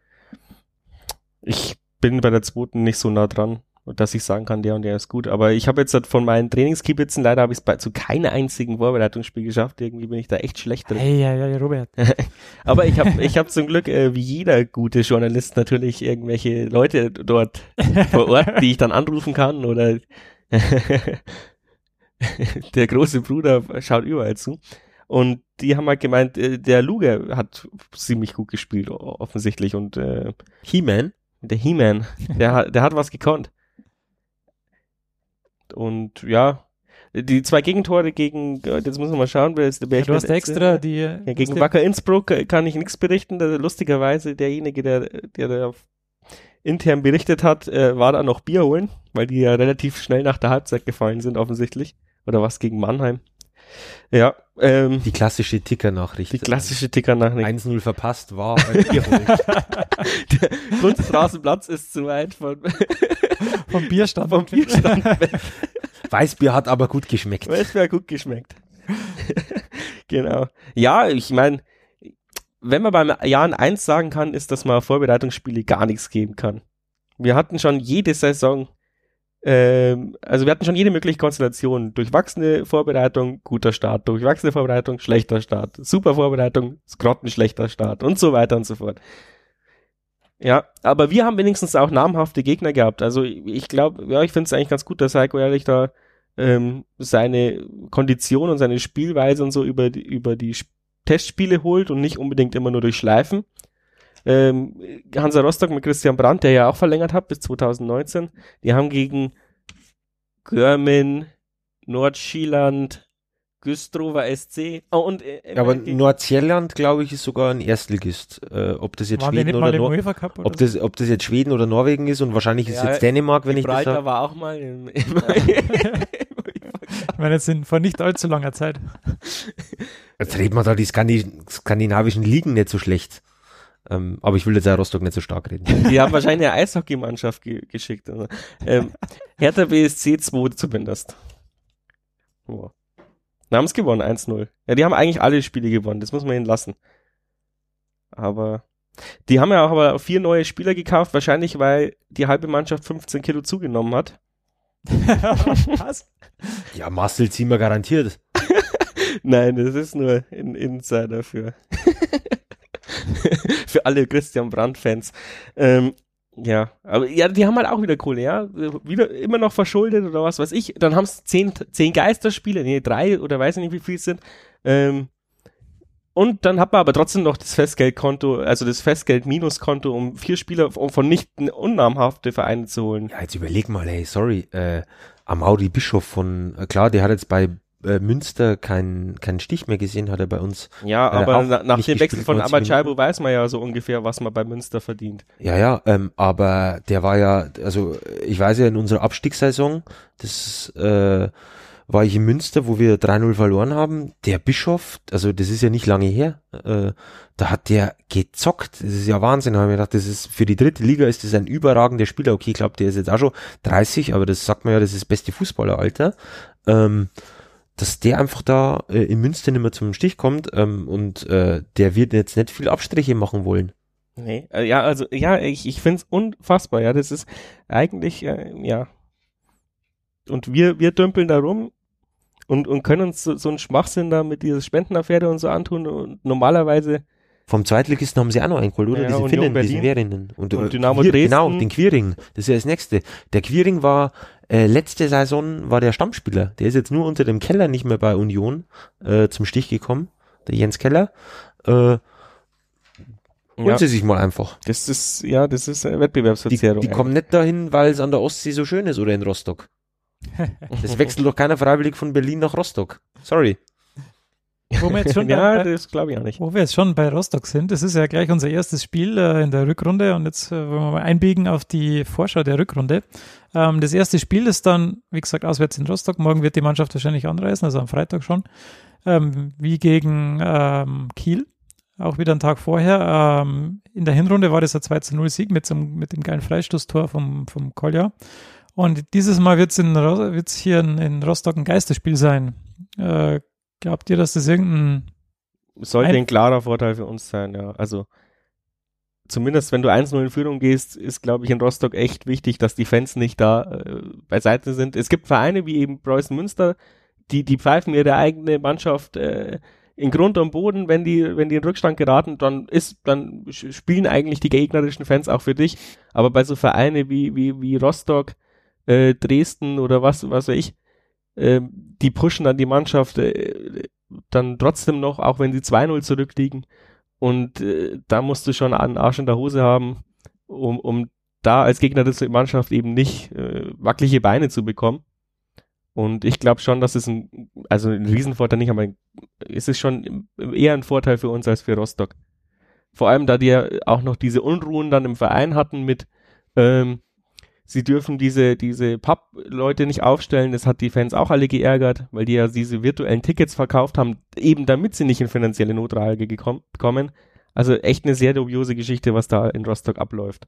ich bin bei der zweiten nicht so nah dran. Und dass ich sagen kann, der und der ist gut. Aber ich habe jetzt halt von meinen Trainingskibitzen, leider habe ich es zu keinem einzigen Vorbereitungsspiel geschafft. Irgendwie bin ich da echt schlecht drin. Hey, ja, ja, Robert. *laughs* Aber ich habe ich hab zum Glück, äh, wie jeder gute Journalist, natürlich irgendwelche Leute dort vor Ort, die ich dann anrufen kann oder *laughs* der große Bruder schaut überall zu. Und die haben halt gemeint, äh, der Luger hat ziemlich gut gespielt, offensichtlich. Und äh, He-Man? Der He-Man, der, der hat was gekonnt. Und ja, die zwei Gegentore gegen, jetzt muss man mal schauen, wer ist der ja, Du hast extra die. Ja, gegen Wacker Innsbruck kann ich nichts berichten. lustigerweise derjenige, der, der da intern berichtet hat, äh, war da noch Bier holen, weil die ja relativ schnell nach der Halbzeit gefallen sind, offensichtlich. Oder was gegen Mannheim. Ja. Ähm, die klassische Ticker-Nachricht. Die klassische Ticker-Nachricht. 1-0 verpasst war ein Bier holen. *laughs* der Kunstrasenplatz ist zu weit von vom Bierstand. Vom Bierstand *laughs* Weißbier hat aber gut geschmeckt. Weißbier hat gut geschmeckt. *laughs* genau. Ja, ich meine, wenn man beim Jahren eins sagen kann, ist, dass man Vorbereitungsspiele gar nichts geben kann. Wir hatten schon jede Saison, ähm, also wir hatten schon jede mögliche Konstellation. Durchwachsene Vorbereitung, guter Start. Durchwachsene Vorbereitung, schlechter Start. Super Vorbereitung, grottenschlechter Start und so weiter und so fort. Ja, aber wir haben wenigstens auch namhafte Gegner gehabt. Also ich glaube, ja, ich finde es eigentlich ganz gut, dass Heiko Ehrlich da ähm, seine Kondition und seine Spielweise und so über die, über die Testspiele holt und nicht unbedingt immer nur durch Schleifen. Ähm, Hansa Rostock mit Christian Brandt, der ja auch verlängert hat bis 2019, die haben gegen Görmin, Nordschieland, Güstrower SC. Oh, und, äh, aber Nordsjelland, glaube ich, ist sogar ein Erstligist. Äh, ob das jetzt Schweden oder, Nor oder ob, das, ob das jetzt Schweden oder Norwegen ist und wahrscheinlich ist ja, jetzt Dänemark, wenn ich das sage. war auch mal im, im Ich meine, jetzt sind vor nicht allzu langer Zeit. Jetzt reden wir da die skandinavischen Ligen nicht so schlecht. Ähm, aber ich will jetzt ja Rostock nicht so stark reden. Die haben wahrscheinlich eine Eishockeymannschaft ge geschickt. Also. Ähm, Hertha BSC 2 zumindest. Oh. Wir haben es gewonnen, 1-0. Ja, die haben eigentlich alle Spiele gewonnen, das muss man ihnen lassen. Aber die haben ja auch aber vier neue Spieler gekauft, wahrscheinlich weil die halbe Mannschaft 15 Kilo zugenommen hat. *laughs* Was? Ja, Marcel ziehen wir garantiert. *laughs* Nein, das ist nur ein Insider für, *laughs* für alle Christian Brandt-Fans. Ähm, ja, aber ja, die haben halt auch wieder Kohle, ja. Wieder immer noch verschuldet oder was weiß ich. Dann haben es zehn, zehn Geisterspiele, nee, drei oder weiß ich nicht, wie viel es sind. Ähm, und dann hat man aber trotzdem noch das Festgeldkonto, also das Festgeld-Minuskonto, um vier Spieler von nicht unnamhafte Vereine zu holen. Ja, jetzt überleg mal, hey, sorry, äh, Amauri Bischof von, äh, klar, der hat jetzt bei äh, Münster keinen keinen Stich mehr gesehen, hat er bei uns. Ja, äh, aber na, nach dem Wechsel von Amachaibo weiß man ja so ungefähr, was man bei Münster verdient. Ja, ja, ähm, aber der war ja, also ich weiß ja in unserer Abstiegssaison, das äh, war ich in Münster, wo wir 3-0 verloren haben. Der Bischof, also das ist ja nicht lange her, äh, da hat der gezockt. Das ist ja Wahnsinn. Da habe ich gedacht, das ist für die dritte Liga ist das ein überragender Spieler. Okay, ich glaube, der ist jetzt auch schon 30, aber das sagt man ja, das ist das beste Fußballeralter. Ähm, dass der einfach da äh, in Münster nicht mehr zum Stich kommt ähm, und äh, der wird jetzt nicht viel Abstriche machen wollen. Nee, äh, ja, also ja, ich, ich finde es unfassbar, ja, das ist eigentlich, äh, ja. Und wir, wir dümpeln da rum und, und können uns so, so einen Schwachsinn da mit dieser Spendenaffäre und so antun und normalerweise vom Zweitligisten haben sie auch noch eingeholt, oder? Ja, diese Finnen, diese Wehrinnen. Und, und Dynamo Quir, Dresden. Genau, den Quiring. Das ist ja das nächste. Der Quiring war, äh, letzte Saison war der Stammspieler. Der ist jetzt nur unter dem Keller nicht mehr bei Union äh, zum Stich gekommen. Der Jens Keller. Äh, Holen ja. sie sich mal einfach. Das ist, ja, das ist eine Wettbewerbsverzerrung. Die, die kommen nicht dahin, weil es an der Ostsee so schön ist oder in Rostock. *laughs* Das wechselt doch keiner freiwillig von Berlin nach Rostock. Sorry. Wo wir jetzt *laughs* schon ja, bei, das glaube ich auch nicht. Wo wir jetzt schon bei Rostock sind, das ist ja gleich unser erstes Spiel äh, in der Rückrunde und jetzt äh, wollen wir mal einbiegen auf die Vorschau der Rückrunde. Ähm, das erste Spiel ist dann, wie gesagt, auswärts in Rostock. Morgen wird die Mannschaft wahrscheinlich anreisen, also am Freitag schon, ähm, wie gegen ähm, Kiel. Auch wieder einen Tag vorher. Ähm, in der Hinrunde war das ein 2 0 Sieg mit, zum, mit dem geilen Freistoßtor vom, vom Kolja. Und dieses Mal wird es hier in, in Rostock ein Geisterspiel sein. Äh, Glaubt ihr, dass das irgendein sollte ein, ein klarer Vorteil für uns sein, ja. Also zumindest wenn du 1-0 in Führung gehst, ist, glaube ich, in Rostock echt wichtig, dass die Fans nicht da äh, beiseite sind. Es gibt Vereine wie eben Preußen Münster, die, die pfeifen ihre eigene Mannschaft äh, in Grund und Boden, wenn die, wenn die in Rückstand geraten, dann ist, dann spielen eigentlich die gegnerischen Fans auch für dich. Aber bei so Vereine wie, wie, wie Rostock, äh, Dresden oder was, was weiß ich, äh, die pushen dann die Mannschaft äh, dann trotzdem noch, auch wenn sie 2-0 zurückliegen. Und äh, da musst du schon einen Arsch in der Hose haben, um, um da als Gegner der Mannschaft eben nicht äh, wackelige Beine zu bekommen. Und ich glaube schon, dass es ein, also ein Riesenvorteil nicht, aber es ist schon eher ein Vorteil für uns als für Rostock. Vor allem, da die ja auch noch diese Unruhen dann im Verein hatten mit, ähm, sie dürfen diese, diese Pub-Leute nicht aufstellen. Das hat die Fans auch alle geärgert, weil die ja diese virtuellen Tickets verkauft haben, eben damit sie nicht in finanzielle Notlage kommen. Also echt eine sehr dubiose Geschichte, was da in Rostock abläuft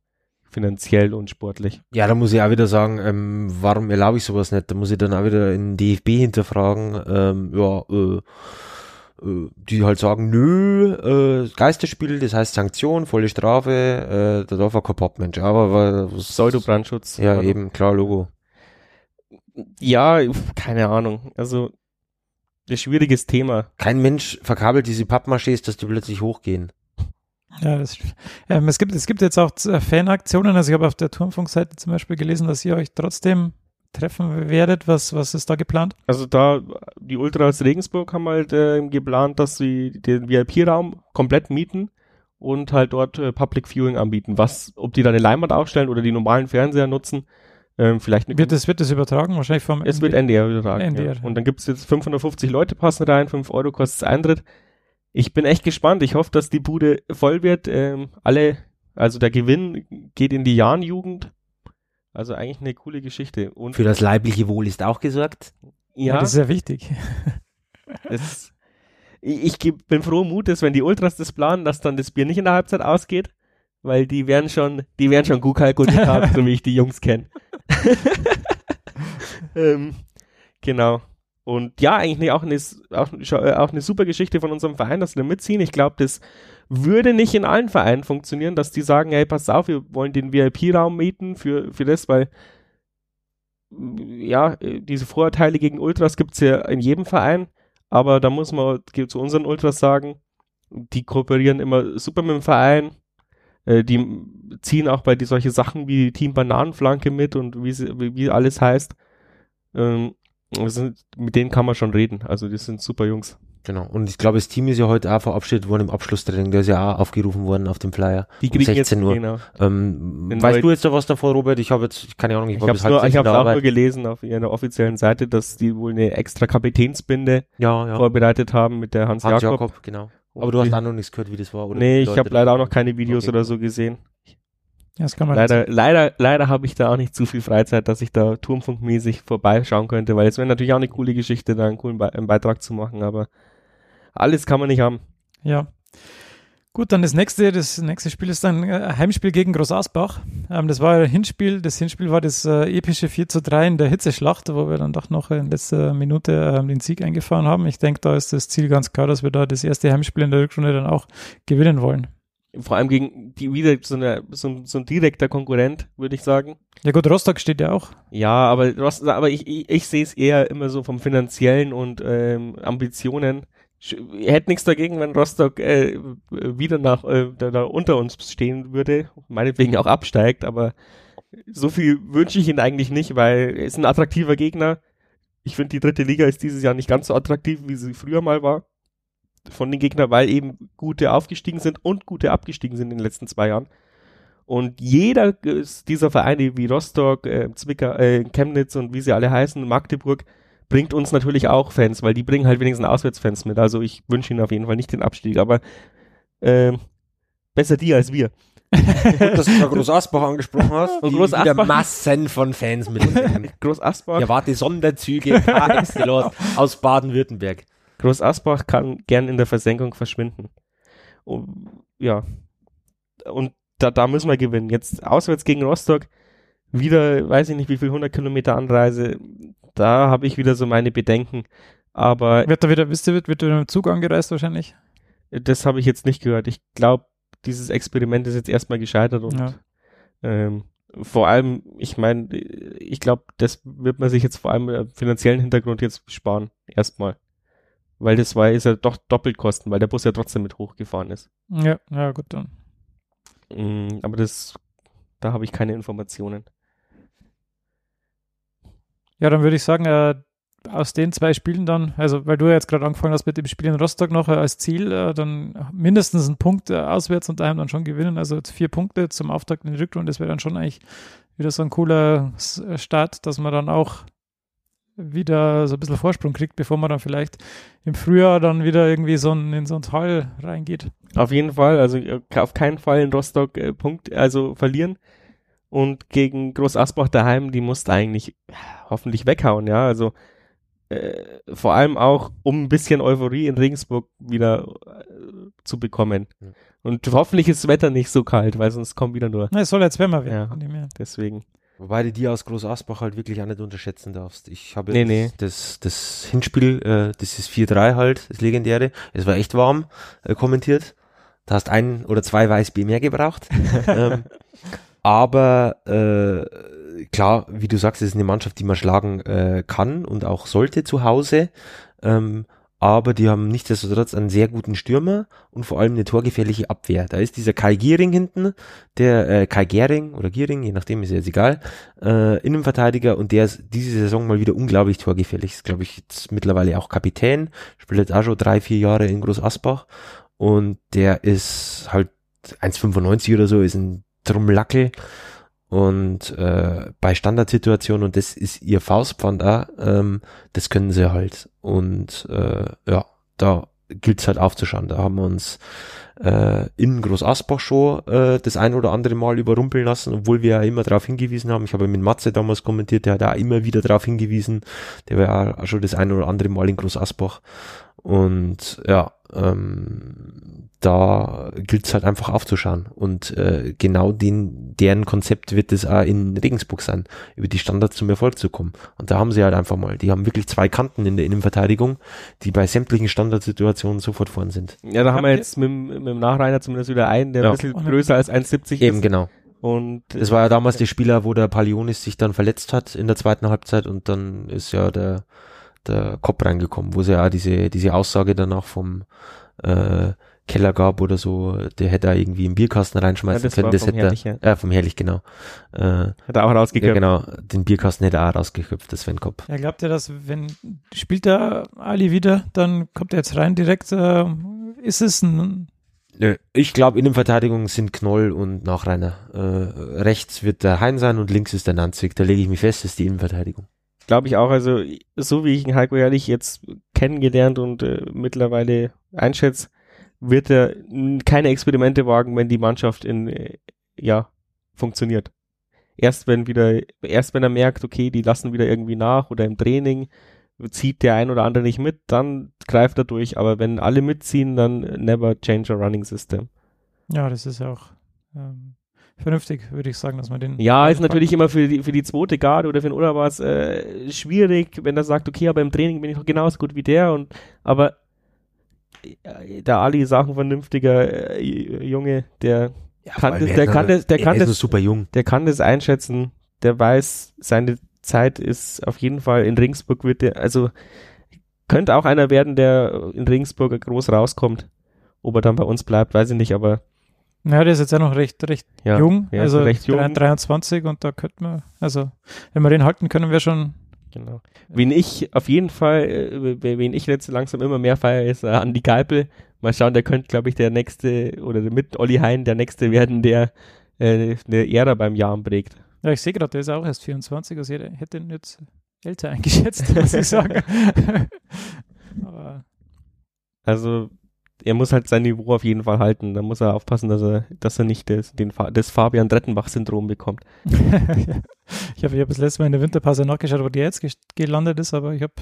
finanziell und sportlich. Ja, da muss ich auch wieder sagen, ähm, warum erlaube ich sowas nicht? Da muss ich dann auch wieder in DFB hinterfragen, ähm, ja, äh, die halt sagen, nö, äh, Geisterspiel, das heißt Sanktion, volle Strafe, äh, da darf er kein Popmensch, aber was, Pseudo-Brandschutz. Ja, eben, klar, Logo. Ja, keine Ahnung, also ein schwieriges Thema. Kein Mensch verkabelt diese Pappmaschés, dass die plötzlich hochgehen. Ja, das, ähm, es, gibt, es gibt jetzt auch äh, Fanaktionen. Also ich habe auf der Turmfunkseite zum Beispiel gelesen, dass ihr euch trotzdem treffen werdet. Was, was ist da geplant? Also da, die Ultras Regensburg haben halt äh, geplant, dass sie den VIP-Raum komplett mieten und halt dort äh, Public Viewing anbieten. Was, ob die da eine Leinwand aufstellen oder die normalen Fernseher nutzen, ähm, vielleicht wird das wird das übertragen wahrscheinlich vom es NDR, wird NDR übertragen NDR. Ja. und dann gibt es jetzt 550 Leute passen rein 5 Euro kostet Eintritt ich bin echt gespannt. Ich hoffe, dass die Bude voll wird. Ähm, alle, also der Gewinn geht in die Jahnjugend. Also eigentlich eine coole Geschichte. Und Für das leibliche Wohl ist auch gesorgt. Ja, ja das ist ja wichtig. *laughs* Das, ich, ich bin froh Mutes, wenn die Ultras das planen, dass dann das Bier nicht in der Halbzeit ausgeht, weil die werden schon, die werden schon gut kalkuliert haben, *laughs* so wie ich die Jungs kenne. *laughs* ähm, genau. Und ja, eigentlich auch eine, auch, äh, auch eine super Geschichte von unserem Verein, dass wir mitziehen. Ich glaube, das würde nicht in allen Vereinen funktionieren, dass die sagen, hey, pass auf, wir wollen den VIP-Raum mieten für, für das, weil ja, diese Vorurteile gegen Ultras gibt's ja in jedem Verein, aber da muss man zu unseren Ultras sagen, die kooperieren immer super mit dem Verein, äh, die ziehen auch bei die solche Sachen wie Team Bananenflanke mit und wie, sie, wie alles heißt. Ähm, sind, mit denen kann man schon reden. Also die sind super Jungs. Genau. Und ich glaube, das Team ist ja heute auch verabschiedet worden im Abschlusstraining. Der ist ja auch aufgerufen worden auf dem Flyer. Die kriegen um 16 jetzt, Uhr. Genau. Ähm, weißt du jetzt da was davon, Robert? Ich habe jetzt, keine Ahnung, ich, ich habe es auch nur gelesen auf ihrer offiziellen Seite, dass die wohl eine extra Kapitänsbinde ja, ja. vorbereitet haben mit der Hans, Hans Jakob. Jakob genau. Aber du hast auch noch nichts gehört, wie das war, oder? Nee, ich habe leider auch noch keine Videos okay. oder so gesehen. Ja, das kann man leider, leider, leider habe ich da auch nicht zu viel Freizeit, dass ich da turmfunkmäßig vorbeischauen könnte, weil es wäre natürlich auch eine coole Geschichte, da einen coolen Be einen Beitrag zu machen, aber alles kann man nicht haben. Ja. Gut, dann das nächste, das nächste Spiel ist ein äh, Heimspiel gegen Groß Asbach. Ähm, das war ein Hinspiel. Das Hinspiel war das äh, epische 4 zu 3 in der Hitzeschlacht, wo wir dann doch noch in letzter Minute ähm, den Sieg eingefahren haben. Ich denke, da ist das Ziel ganz klar, dass wir da das erste Heimspiel in der Rückrunde dann auch gewinnen wollen vor allem gegen die wieder so, eine, so, so ein direkter Konkurrent, würde ich sagen. Ja gut, Rostock steht ja auch. Ja, aber Rostock, aber ich, ich, ich sehe es eher immer so vom finanziellen und ähm, Ambitionen. Ich hätte nichts dagegen, wenn Rostock äh, wieder nach äh, da, da unter uns stehen würde, meinetwegen auch absteigt, aber so viel wünsche ich ihnen eigentlich nicht, weil es ist ein attraktiver Gegner. Ich finde, die dritte Liga ist dieses Jahr nicht ganz so attraktiv, wie sie früher mal war von den Gegnern, weil eben gute aufgestiegen sind und gute abgestiegen sind in den letzten zwei Jahren. Und jeder dieser Vereine wie Rostock, äh, Zwickau, äh, Chemnitz und wie sie alle heißen, Magdeburg, bringt uns natürlich auch Fans, weil die bringen halt wenigstens Auswärtsfans mit. Also ich wünsche ihnen auf jeden Fall nicht den Abstieg, aber äh, besser die als wir. Gut, dass du *laughs* Groß Asbach angesprochen hast. Und Groß Asbach Massen von Fans mit. *laughs* Groß Asbach. Ja, warte, Sonderzüge *laughs* par excellence aus Baden-Württemberg. Groß Asbach kann gern in der Versenkung verschwinden. Und, ja. Und da, da müssen wir gewinnen. Jetzt auswärts gegen Rostock, wieder, weiß ich nicht, wie viel 100 Kilometer Anreise. Da habe ich wieder so meine Bedenken. Aber. Wird da wieder, wisst ihr, wird, wird mit dem Zug angereist wahrscheinlich? Das habe ich jetzt nicht gehört. Ich glaube, dieses Experiment ist jetzt erstmal gescheitert und ja. ähm, vor allem, ich meine, ich glaube, das wird man sich jetzt vor allem im finanziellen Hintergrund jetzt sparen. Erstmal. Weil das war, ist ja doch doppelt kosten, weil der Bus ja trotzdem mit hochgefahren ist. Ja, ja, gut dann. Mm, aber das, da habe ich keine Informationen. Ja, dann würde ich sagen, äh, aus den zwei Spielen dann, also weil du ja jetzt gerade angefangen hast mit dem Spiel in Rostock noch äh, als Ziel, äh, dann mindestens einen Punkt äh, auswärts und daheim dann schon gewinnen. Also vier Punkte zum Auftakt in die Rückrunde, das wäre dann schon eigentlich wieder so ein cooler äh, Start, dass man dann auch wieder so ein bisschen Vorsprung kriegt, bevor man dann vielleicht im Frühjahr dann wieder irgendwie so ein, in so ein Tal reingeht. Auf jeden Fall, also äh, auf keinen Fall in Rostock äh, Punkt, also verlieren. Und gegen Groß Asbach daheim, die musst eigentlich hoffentlich weghauen, ja. Also äh, vor allem auch, um ein bisschen Euphorie in Regensburg wieder äh, zu bekommen. Mhm. Und hoffentlich ist das Wetter nicht so kalt, weil sonst kommt wieder nur. Na, es soll jetzt wärmer werden. Ja, deswegen. Wobei du die aus Groß Asbach halt wirklich auch nicht unterschätzen darfst. Ich habe nee, nee. Das, das Hinspiel, äh, das ist 4-3 halt, das legendäre. Es war echt warm, äh, kommentiert. Da hast ein oder zwei Weißbier mehr gebraucht. *laughs* ähm, aber äh, klar, wie du sagst, es ist eine Mannschaft, die man schlagen äh, kann und auch sollte zu Hause. Ähm, aber die haben nichtsdestotrotz einen sehr guten Stürmer und vor allem eine torgefährliche Abwehr. Da ist dieser Kai Giering hinten, der äh, Kai Gering oder Giering, je nachdem ist jetzt egal, äh, Innenverteidiger und der ist diese Saison mal wieder unglaublich torgefährlich. Ist glaube ich jetzt mittlerweile auch Kapitän, spielt jetzt auch schon drei, vier Jahre in Groß Asbach und der ist halt 1,95 oder so, ist ein Drumlackel und äh, bei Standardsituationen, und das ist ihr Faustpfand auch, ähm, das können sie halt. Und äh, ja, da gilt es halt aufzuschauen. Da haben wir uns äh, in Groß Asbach schon äh, das ein oder andere Mal überrumpeln lassen, obwohl wir ja immer darauf hingewiesen haben. Ich habe mit Matze damals kommentiert, der hat auch immer wieder darauf hingewiesen. Der war auch schon das ein oder andere Mal in Groß Asbach. Und ja, ähm, da gilt es halt einfach aufzuschauen. Und äh, genau den, deren Konzept wird es auch in Regensburg sein, über die Standards zum Erfolg zu kommen. Und da haben sie halt einfach mal, die haben wirklich zwei Kanten in der Innenverteidigung, die bei sämtlichen Standardsituationen sofort vorn sind. Ja, da haben wir jetzt mit, mit dem Nachreiner zumindest wieder einen, der ja. ein bisschen größer als 1,70 ist. Eben, genau. Und das war ja damals der Spieler, wo der Palionis sich dann verletzt hat in der zweiten Halbzeit und dann ist ja der, der Kopf reingekommen, wo sie ja diese, diese Aussage danach vom äh, Keller gab oder so, der hätte da irgendwie einen Bierkasten reinschmeißen ja, das können. Das hätte Herrlich, ja. äh, vom Herrlich, genau. Äh, hat er auch rausgeköpft. Ja, genau, den Bierkasten hätte er auch rausgeköpft, das Sven Kopp. Ja, glaubt ihr, dass wenn spielt der Ali wieder, dann kommt er jetzt rein direkt, äh, ist es ein Nö, ich glaube, Innenverteidigung sind Knoll und Nachreiner. Äh, rechts wird der Hein sein und links ist der Nanzig. Da lege ich mich fest, ist die Innenverteidigung. Glaube ich auch. Also, so wie ich ihn Heiko Ehrlich jetzt kennengelernt und äh, mittlerweile einschätze, wird er keine Experimente wagen, wenn die Mannschaft in, äh, ja, funktioniert. Erst wenn wieder, erst wenn er merkt, okay, die lassen wieder irgendwie nach oder im Training zieht der ein oder andere nicht mit, dann greift er durch. Aber wenn alle mitziehen, dann never change a running system. Ja, das ist auch ähm, vernünftig, würde ich sagen, dass man den. Ja, ist natürlich immer für die, für die zweite Garde oder für den Oderwas äh, schwierig, wenn er sagt, okay, aber im Training bin ich noch genauso gut wie der und aber der Ali ist auch ein vernünftiger äh, Junge, der ja, kann das, der kann das, der kann das, super jung. der kann das einschätzen, der weiß, seine Zeit ist auf jeden Fall in Ringsburg wird der, also könnte auch einer werden, der in Ringsburg groß rauskommt. Ob er dann bei uns bleibt, weiß ich nicht, aber ja, der ist jetzt ja noch recht, recht ja, jung, also recht jung. 23 und da könnte man, also wenn wir den halten können, wir schon Genau. Wen ich auf jeden Fall, äh, wen ich jetzt langsam immer mehr feiere, ist äh, Andi Geipel. Mal schauen, der könnte, glaube ich, der nächste, oder mit Olli Hein der nächste werden, der äh, eine Ära beim Jahren prägt. Ja, ich sehe gerade, der ist auch erst 24, also ich hätte ihn jetzt älter *laughs* eingeschätzt, muss ich sagen. *laughs* also er muss halt sein Niveau auf jeden Fall halten. Da muss er aufpassen, dass er, dass er nicht das, den, das Fabian Drettenbach-Syndrom bekommt. *laughs* ich habe ich hab das letzte Mal in der Winterpause nachgeschaut, wo der jetzt gelandet ist, aber ich habe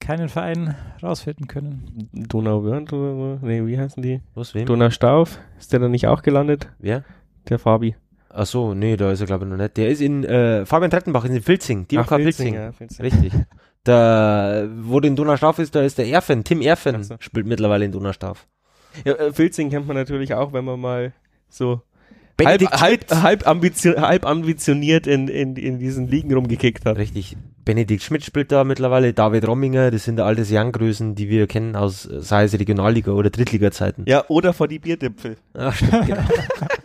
keinen Verein rausfinden können. Donauwörth oder nee, wie heißen die? Was, wem? Donaustauf. Ist der da nicht auch gelandet? Wer? Der Fabi. Ach so, nee, da ist er glaube ich noch nicht. Der ist in äh, Fabian Trettenbach in Filzing, die Ach, Filzing, Filzing. Ja, Filzing. Richtig. *laughs* Da, wo den Donaustauf ist, da ist der Erfen, Tim Erfen so. spielt mittlerweile in Donaustauf. Ja, äh, Filzing kennt man natürlich auch, wenn man mal so halb, halb, halb, ambitioniert, halb ambitioniert in, in, in diesen Ligen rumgekickt hat. Richtig. Benedikt Schmidt spielt da mittlerweile, David Romminger, das sind alte Young-Größen, die wir kennen aus, sei es Regionalliga oder Drittliga-Zeiten. Ja, oder vor die Bierdipfel. Ach, stimmt, genau. *laughs*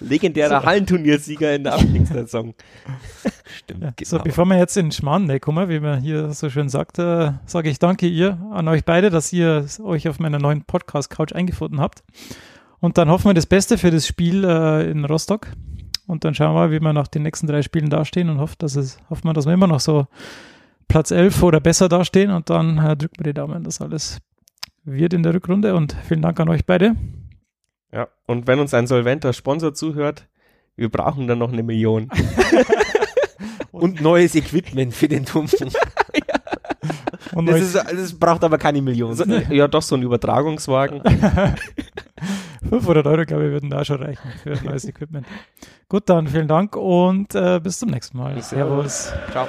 Legendärer so. Hallenturniersieger in der Abstiegssaison. *laughs* Stimmt. Ja, genau. So, bevor wir jetzt in Schmarrn kommen, wie man hier so schön sagt, äh, sage ich danke ihr an euch beide, dass ihr euch auf meiner neuen Podcast-Couch eingefunden habt. Und dann hoffen wir das Beste für das Spiel äh, in Rostock. Und dann schauen wir, wie wir nach den nächsten drei Spielen dastehen und hoffen, dass es, hoffen wir, dass wir immer noch so Platz 11 oder besser dastehen. Und dann äh, drücken wir die Daumen, dass alles wird in der Rückrunde. Und vielen Dank an euch beide. Ja, und wenn uns ein solventer Sponsor zuhört, wir brauchen dann noch eine Million. *laughs* und neues Equipment für den Tumpfen. *laughs* ja. Das, ist, das, braucht aber keine Million. So, ja, doch, so ein Übertragungswagen. *laughs* 500 Euro, glaube ich, würden da schon reichen für neues Equipment. Gut, dann vielen Dank und äh, bis zum nächsten Mal. Servus. Ciao.